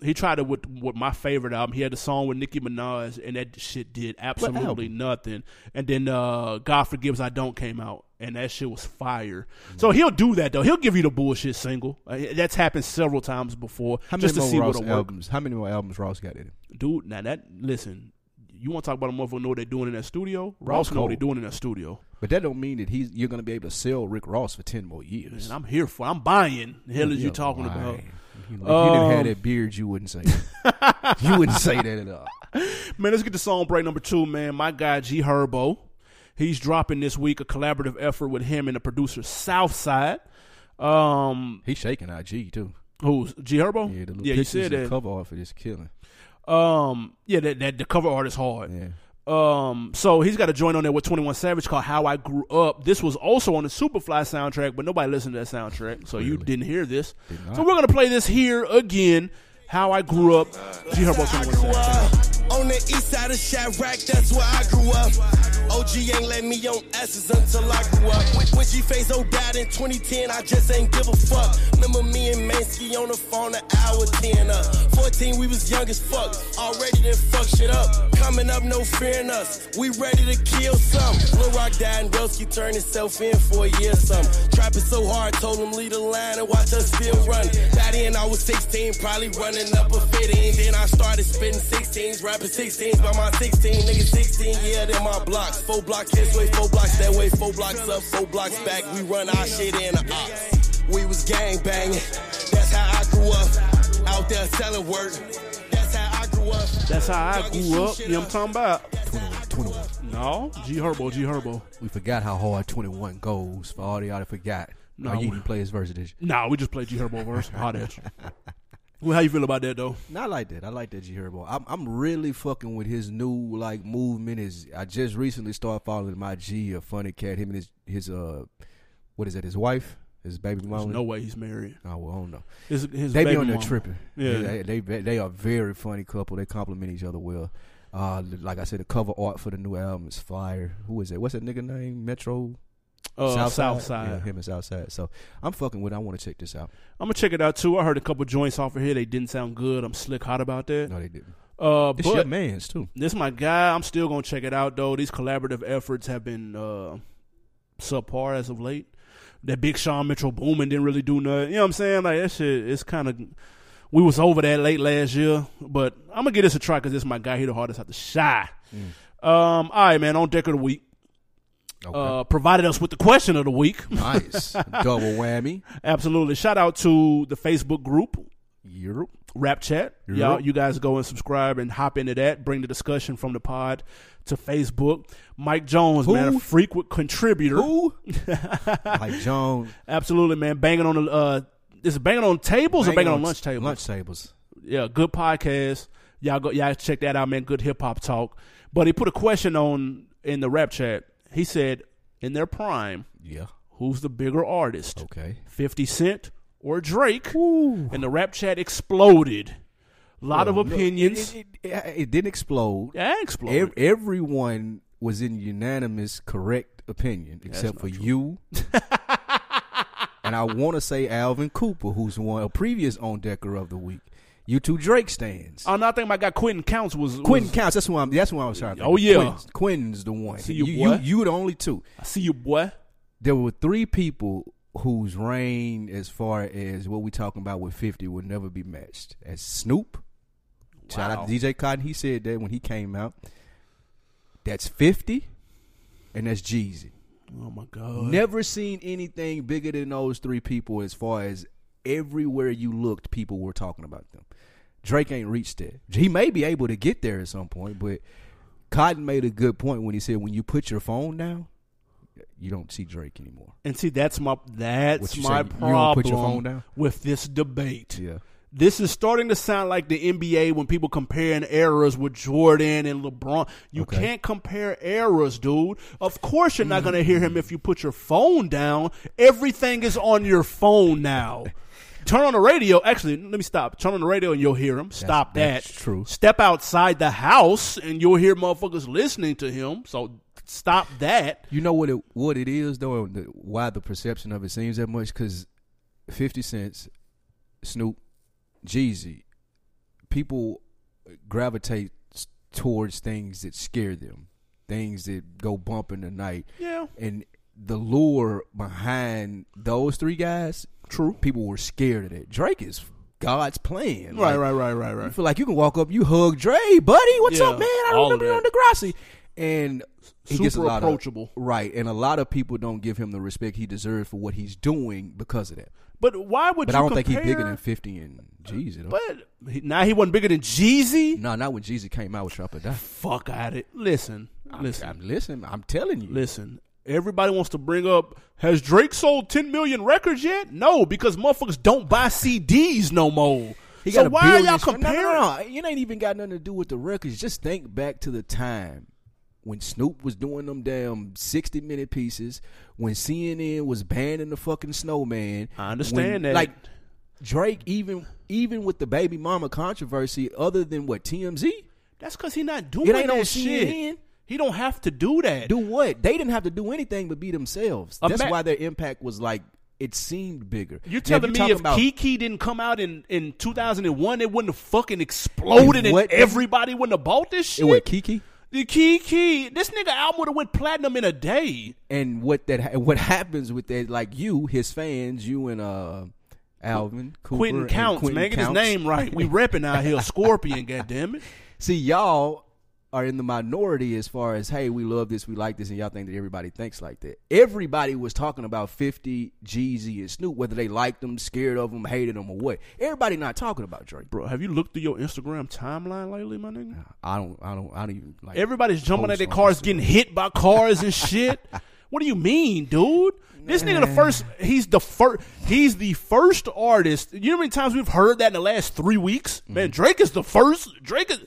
He tried it with, with my favorite album. He had a song with Nicki Minaj, and that shit did absolutely nothing. And then uh, God Forgives I Don't came out, and that shit was fire. Mm. So he'll do that though. He'll give you the bullshit single. Uh, that's happened several times before, How many just to more see Ross what'll work. albums? How many more albums Ross got in him? dude. Now that listen, you want to talk about a motherfucker know what they're doing in that studio? Ross Ross know what they're doing in that studio, But that don't mean that he's you're going to be able to sell Rick Ross for ten more years. and I'm here for. I'm buying. The hell is you talking about? If you didn't have that beard, you wouldn't say that. (laughs) you wouldn't say that at all. Man, let's get to song break number two. Man, my guy G Herbo, he's dropping this week a collaborative effort with him and the producer Southside. Um, He's shaking IG too. who's G Herbo? Yeah, the yeah, you said and that. cover art for this killing. Um, yeah, that, that the cover art is hard. Yeah. Um, so he's got a joint on there with Twenty One Savage called "How I Grew Up." This was also on the Superfly soundtrack, but nobody listened to that soundtrack, so you didn't hear this. Did. So we're gonna play this here again. "How I Grew Up." G Herbo Twenty One Savage. On the east side of Chiraq, that's where I grew up. OG ain't let me on S's until I grew up. When, when she faced O died in 2010, I just ain't give a fuck. Remember me and Mansky on the phone an hour 10 up. 14, we was young as fuck. Already done fuck shit up. Coming up, no fearing us. We ready to kill some. Lil Rock died and Broski turned himself in for a year some. Trapping so hard, told him lead the line and watch us still run. Back then I was 16, probably running up a 15. Then I started spitting 16s, rapping 16s by my 16. Nigga 16, yeah, then my blocks. Four blocks this way, four blocks that way, four blocks up, four blocks back. We run our shit in the ops. We was gang banging. That's how I grew up. Out there selling work. That's how I grew up. That's how I grew up. You know what I'm talking about? 21, 21. No, G Herbo, G Herbo. We forgot how hard 21 goes for all the y'all that forgot. No, No, you we- didn't play his verse, did you? Nah, we just played G Herbo verse. Hot edge. (laughs) Well, how you feel about that though? Not like that. I like that G Herbo. I'm I'm really fucking with his new like movement. Is I just recently started following my G, a funny cat. Him and his his uh, what is that? His wife, his baby There's no way he's married. Oh well, I don't know. His, his They be baby on there mama. tripping. Yeah. they, they they they are a very funny couple. They compliment each other well. Uh, like I said, the cover art for the new album is fire. Who is it? What's that nigga name? Metro Uh, Southside? Southside. Yeah, him and Southside. So I'm fucking with. it. I want to check this out. I'm gonna check it out too. I heard a couple joints off of here. They didn't sound good. I'm slick hot about that. No, they didn't. Uh, This your but man's too. this my guy. I'm still gonna check it out though. These collaborative efforts have been uh, subpar as of late. That Big Sean Metro Boomin didn't really do nothing. You know what I'm saying? Like that shit. It's kind of. We was over that late last year, but I'm gonna give this a try because this my guy. He the hardest out the shy. Um, all right, man. On deck of the week, Okay. uh, provided us with the question of the week. (laughs) nice. Double whammy. (laughs) Absolutely. Shout out to the Facebook group, Europe. Rap Chat. Yep. Y'all, you guys go and subscribe and hop into that. Bring the discussion from the pod to Facebook. Mike Jones, man, a frequent contributor. Who? (laughs) like John. Absolutely, man. Banging on the uh, is it banging on tables or banging on lunch tables? Lunch tables. Yeah, good podcast. Y'all go, y'all check that out, man. Good hip hop talk. But he put a question on in the Rap Chat. He said, in their prime, Yeah. who's the bigger artist? Okay. 50 Cent or Drake? And the Rap Chat exploded. A lot of Well, look, opinions. It, it, it, it didn't explode. yeah, exploded. Ev- everyone was in unanimous correct opinion except for you. (laughs) and I want to say Alvin Cooper, who's one a previous on decker of the week. You two Drake stands. Oh, no, I think my guy Quentin Counts was. Quentin was- counts. That's who I'm. That's who I was trying to. Think Oh, yeah. Quentin's, Quentin's the one. See you, you, boy. you, you the only two. I see you, boy. There were three people whose reign, as far as what we talking about with Fifty, would never be matched. As Snoop. Shout out to DJ Cotton. He said that when he came out. That's Fifty, and that's Jeezy. Oh my god. Never seen anything bigger than those three people as far as everywhere you looked, people were talking about them. Drake ain't reached it. He may be able to get there at some point, but Cotton made a good point when he said when you put your phone down, you don't see Drake anymore. And see, that's my that's my say, you put your problem with this debate. Yeah. This is starting to sound like the NBA when people comparing eras with Jordan and LeBron. You Okay. can't compare eras, dude. Of course, you're not going to hear him mm-hmm. if you put your phone down. Everything is on your phone now. (laughs) Turn on the radio. Actually, let me stop. Turn on the radio and you'll hear him. Stop that. that's true. Step outside the house and you'll hear motherfuckers listening to him. So stop that. You know what it what it is though, the, why the perception of it seems that much? Because Fifty Cents, Snoop, Jeezy, people gravitate towards things that scare them, things that go bump in the night, Yeah. and the lure behind those three guys. True, people were scared of that. Drake is God's plan. Right, Like, right, right, right, you feel like you can walk up, you hug Dre, buddy. What's Yeah, up, man? I remember you on Degrassi. And he gets a Super lot approachable. Of, right, and a lot of people don't give him the respect he deserves for what he's doing because of that. But why would But I don't think he's bigger than Fifty and Jeezy. Though. But he, now he wasn't bigger than Jeezy. no, not when Jeezy came out with Trap or Die. Fuck at it. Listen, I'm, listen, I'm listening. I'm telling you. listen. Everybody wants to bring up. Has Drake sold 10 million records yet? No, because motherfuckers don't buy CDs no more. He so why are y'all str- no, no, comparing? No, It ain't even got nothing to do with the records. Just think back to the time when Snoop was doing them damn sixty minute pieces. When CNN was banning the fucking Snowman. I understand when, that. Like Drake, even even with the baby mama controversy, other than what TMZ That's because he not doing It ain't that on shit. CNN. He don't have to do that. do what? They didn't have to do anything but be themselves. That's ma- why their impact was like it seemed bigger. You're Now, telling me if about- Kiki didn't come out in, in 2001, it wouldn't have fucking exploded and What? everybody wouldn't have bought this shit? it was Kiki. The Kiki, this nigga album would have went platinum in a day. and what that what happens with that like you his fans you and uh Alvin Cooper Quentin Counts, Quentin man, get his name right. We repping out here, Scorpion, (laughs) goddammit. see y'all are in the minority as far as hey we love this we like this and y'all think that everybody thinks like that everybody was talking about 50 Jeezy and Snoop whether they liked them scared of them hated them or what everybody not talking about Drake Bro, have you looked through your Instagram timeline lately, my nigga? I don't I don't I don't even like Everybody's jumping at post their cars, Instagram. getting hit by cars and shit. (laughs) What do you mean, dude? This nigga the first. He's the first. He's the first artist. You know how many times we've heard that in the last three weeks? Mm-hmm. Man, Drake is the first. Drake is.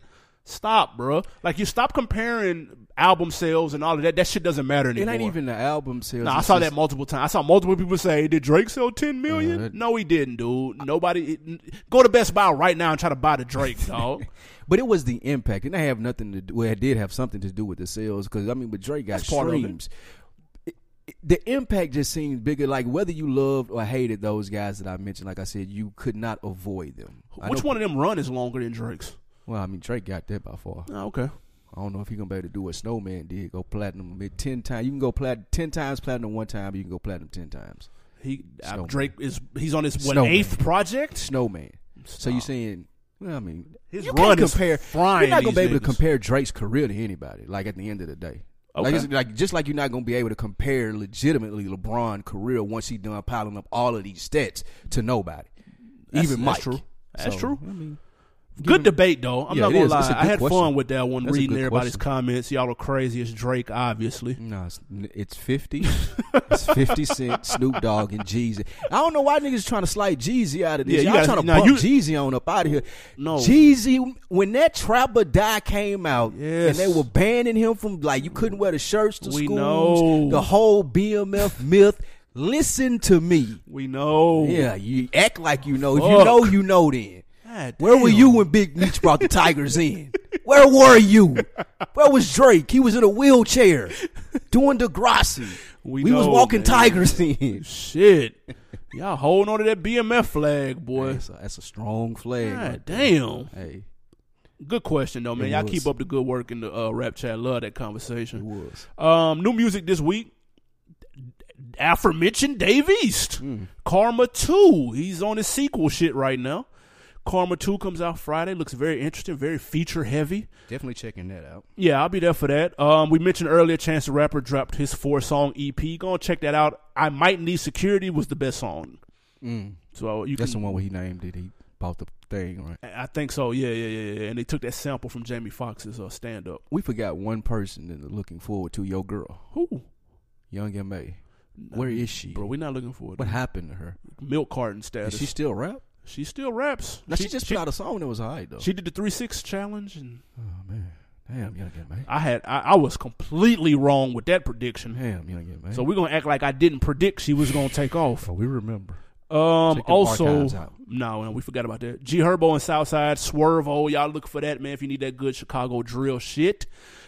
Stop, bro. Like you stop comparing album sales and all of that. That shit doesn't matter anymore. It ain't even the album sales. Nah, I saw that multiple times. I saw multiple people say, "Did Drake sell ten million? Uh, that- no, he didn't, dude. Nobody. Go to Best Buy right now and try to buy the Drake, (laughs) dog. But it was the impact. It didn't have nothing to do. Well, it did have something to do with the sales because I mean, but Drake got That's it. streams. It- it- The impact just seems bigger. Like whether you loved or hated those guys that I mentioned, like I said, you could not avoid them. Which one of them run is longer than Drake's? Well, I mean, Drake got that by far. Oh, okay. I don't know if he gonna be able to do what Snowman did. Go platinum ten times. You can go plat ten times platinum one time. You can go platinum ten times. He uh, Drake is he's on his what Snowman. eighth project. Snowman. So you Stop. saying? Well, I mean, His you run is compare. frying You're not gonna be able to compare Drake's career to anybody. Like at the end of the day, like, Okay. it's, like just like you're not gonna be able to compare legitimately LeBron career once he done piling up all of these stats to nobody, That's- even that's Mike. true. That's So, true. I mean, Good debate though. I'm Yeah, not gonna lie. I had question. fun with that one, That's reading everybody's question. comments. Y'all are crazy as Drake, obviously. (laughs) No, it's, it's fifty. it's fifty Cent, (laughs) Snoop Dogg, and Jeezy. I don't know why niggas trying to slide Jeezy out of this. Yeah, Y'all gotta- trying to now bump you- Jeezy on up out of here. No. Jeezy. When that Trap or Die came out, Yes. and they were banning him from like you couldn't wear the shirts to We schools. know. the whole BMF myth. Listen to me. We know. Yeah, you act like you know. If you know, you know. Then God where were you when Big Meech brought the Tigers in? Where were you? Where was Drake? He was in a wheelchair doing Degrassi. We We, was walking man. Tigers in. Shit. Y'all holding on to that BMF flag, boy. That's a, that's a strong flag. God right damn. Hey, Good question though, man. It Y'all was. keep up the good work in the uh, rap chat. Love that it conversation. was. Um, new music this week. Aforementioned Dave East. Hmm. Karma 2. He's on his sequel shit right now. Karma 2 comes out Friday. Looks very interesting, very feature heavy. Definitely checking that out. Yeah, I'll be there for that. Um, we mentioned earlier Chance the Rapper dropped his four song EP. Go and check that out. I Might Need Security was the best song. So you That's can, the one where he named it. He bought the thing, right? I think so. Yeah, yeah, yeah, yeah. And they took that sample from Jamie Foxx's uh, stand up. We forgot one person that looking forward to your girl, Who? Young M.A. Where is she? Bro, we're not looking for it. what happened to her? Milk carton status. Does she still rap? She still raps. Now she, just put out a song that was alright though. She did the three six challenge, and oh man, damn Young M.A. I had I, I was completely wrong with that prediction. Damn Young M.A. So we're gonna act like I didn't predict she was gonna take off. oh, we remember. Um, Check also, no, no, we forgot about that. G Herbo and Southside Swervo, y'all look for that man if you need that good Chicago drill shit.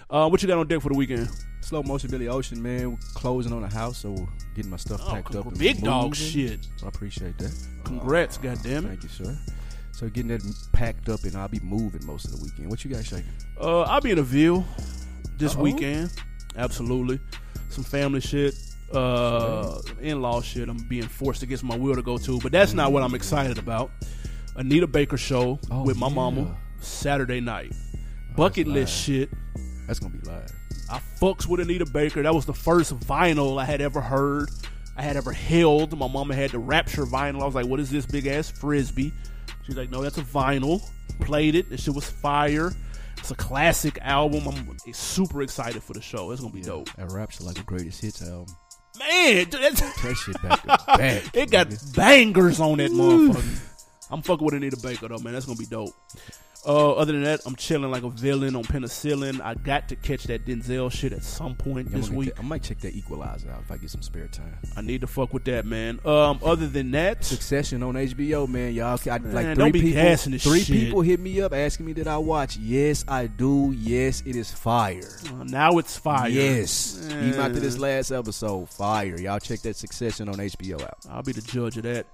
Uh, what you got on deck for the weekend? Slow motion Billy Ocean, man. Closing on the house, so getting my stuff Oh, packed up. and big dog moving. shit. So I appreciate that. Congrats, goddammit. Thank you, sir. So getting that packed up, and I'll be moving most of the weekend. What you guys shaking? Uh, I'll be in a Ville this Uh-oh. weekend. Absolutely, some family shit, uh, in-law shit. I'm being forced against my will to go to, but that's not what I'm excited about. Anita Baker show Oh, with my yeah. mama Saturday night. Bucket list shit. That's gonna be live. I fucks with Anita Baker. That was the first vinyl I had ever heard. I had ever held. My mama had the Rapture vinyl. I was like, "What is this big ass frisbee?" She's like, "No, that's a vinyl." Played it. That shit was fire. It's a classic album. I'm super excited for the show. It's gonna be dope. That raps like the greatest hits album. Man, dude, that's, That shit back back. (laughs) it got bangers on that motherfucker. I'm fucking with Anita Baker though, man. That's gonna be dope. Uh, other than that, I'm chilling like a villain on penicillin. I got to catch that Denzel shit at some point Yeah, this week. check- I might check that Equalizer out if I get some spare time. I need to fuck with that, man. Um, other than that, Succession on HBO, man. Y'all, I, Man, like 3 don't be people. this three shit. people hit me up asking me did I watch. Yes, I do. Yes, it is fire. uh, now it's fire. Yes, even after this last episode, fire. Y'all check that Succession on HBO out. I'll be the judge of that.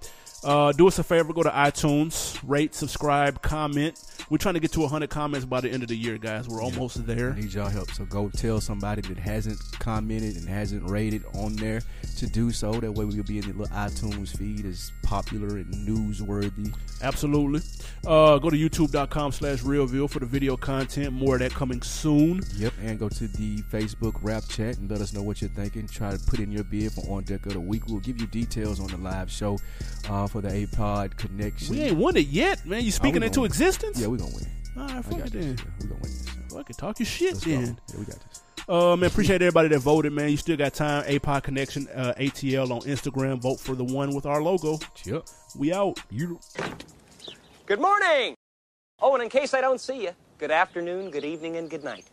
Uh, do us a favor, go to iTunes, rate, subscribe, comment. We're trying to get to 100 comments by the end of the year, guys. We're almost there. I need y'all help. So go tell somebody that hasn't commented and hasn't rated on there to do so. That way we'll be in the little iTunes feed as popular and newsworthy. Absolutely. Uh, go to youtube.com slash realville for the video content. More of that coming soon. Yep, and go to the Facebook rap chat and let us know what you're thinking. Try to put in your bid for On Deck of the Week. We'll give you details on the live show uh, for the APOD connection. We ain't won it yet, man. You speaking gonna into win. existence? Yeah, we're gonna win. All right, fuck it this. then. We're gonna win this. Fuck it. Talk your shit Let's go. Yeah, we got this. Uh, man, appreciate everybody that voted, man. You still got time. APOD Connection, uh, ATL on Instagram. Vote for the one with our logo. Yep. We out. You. Good morning. Oh, and in case I don't see you, good afternoon, good evening, and good night.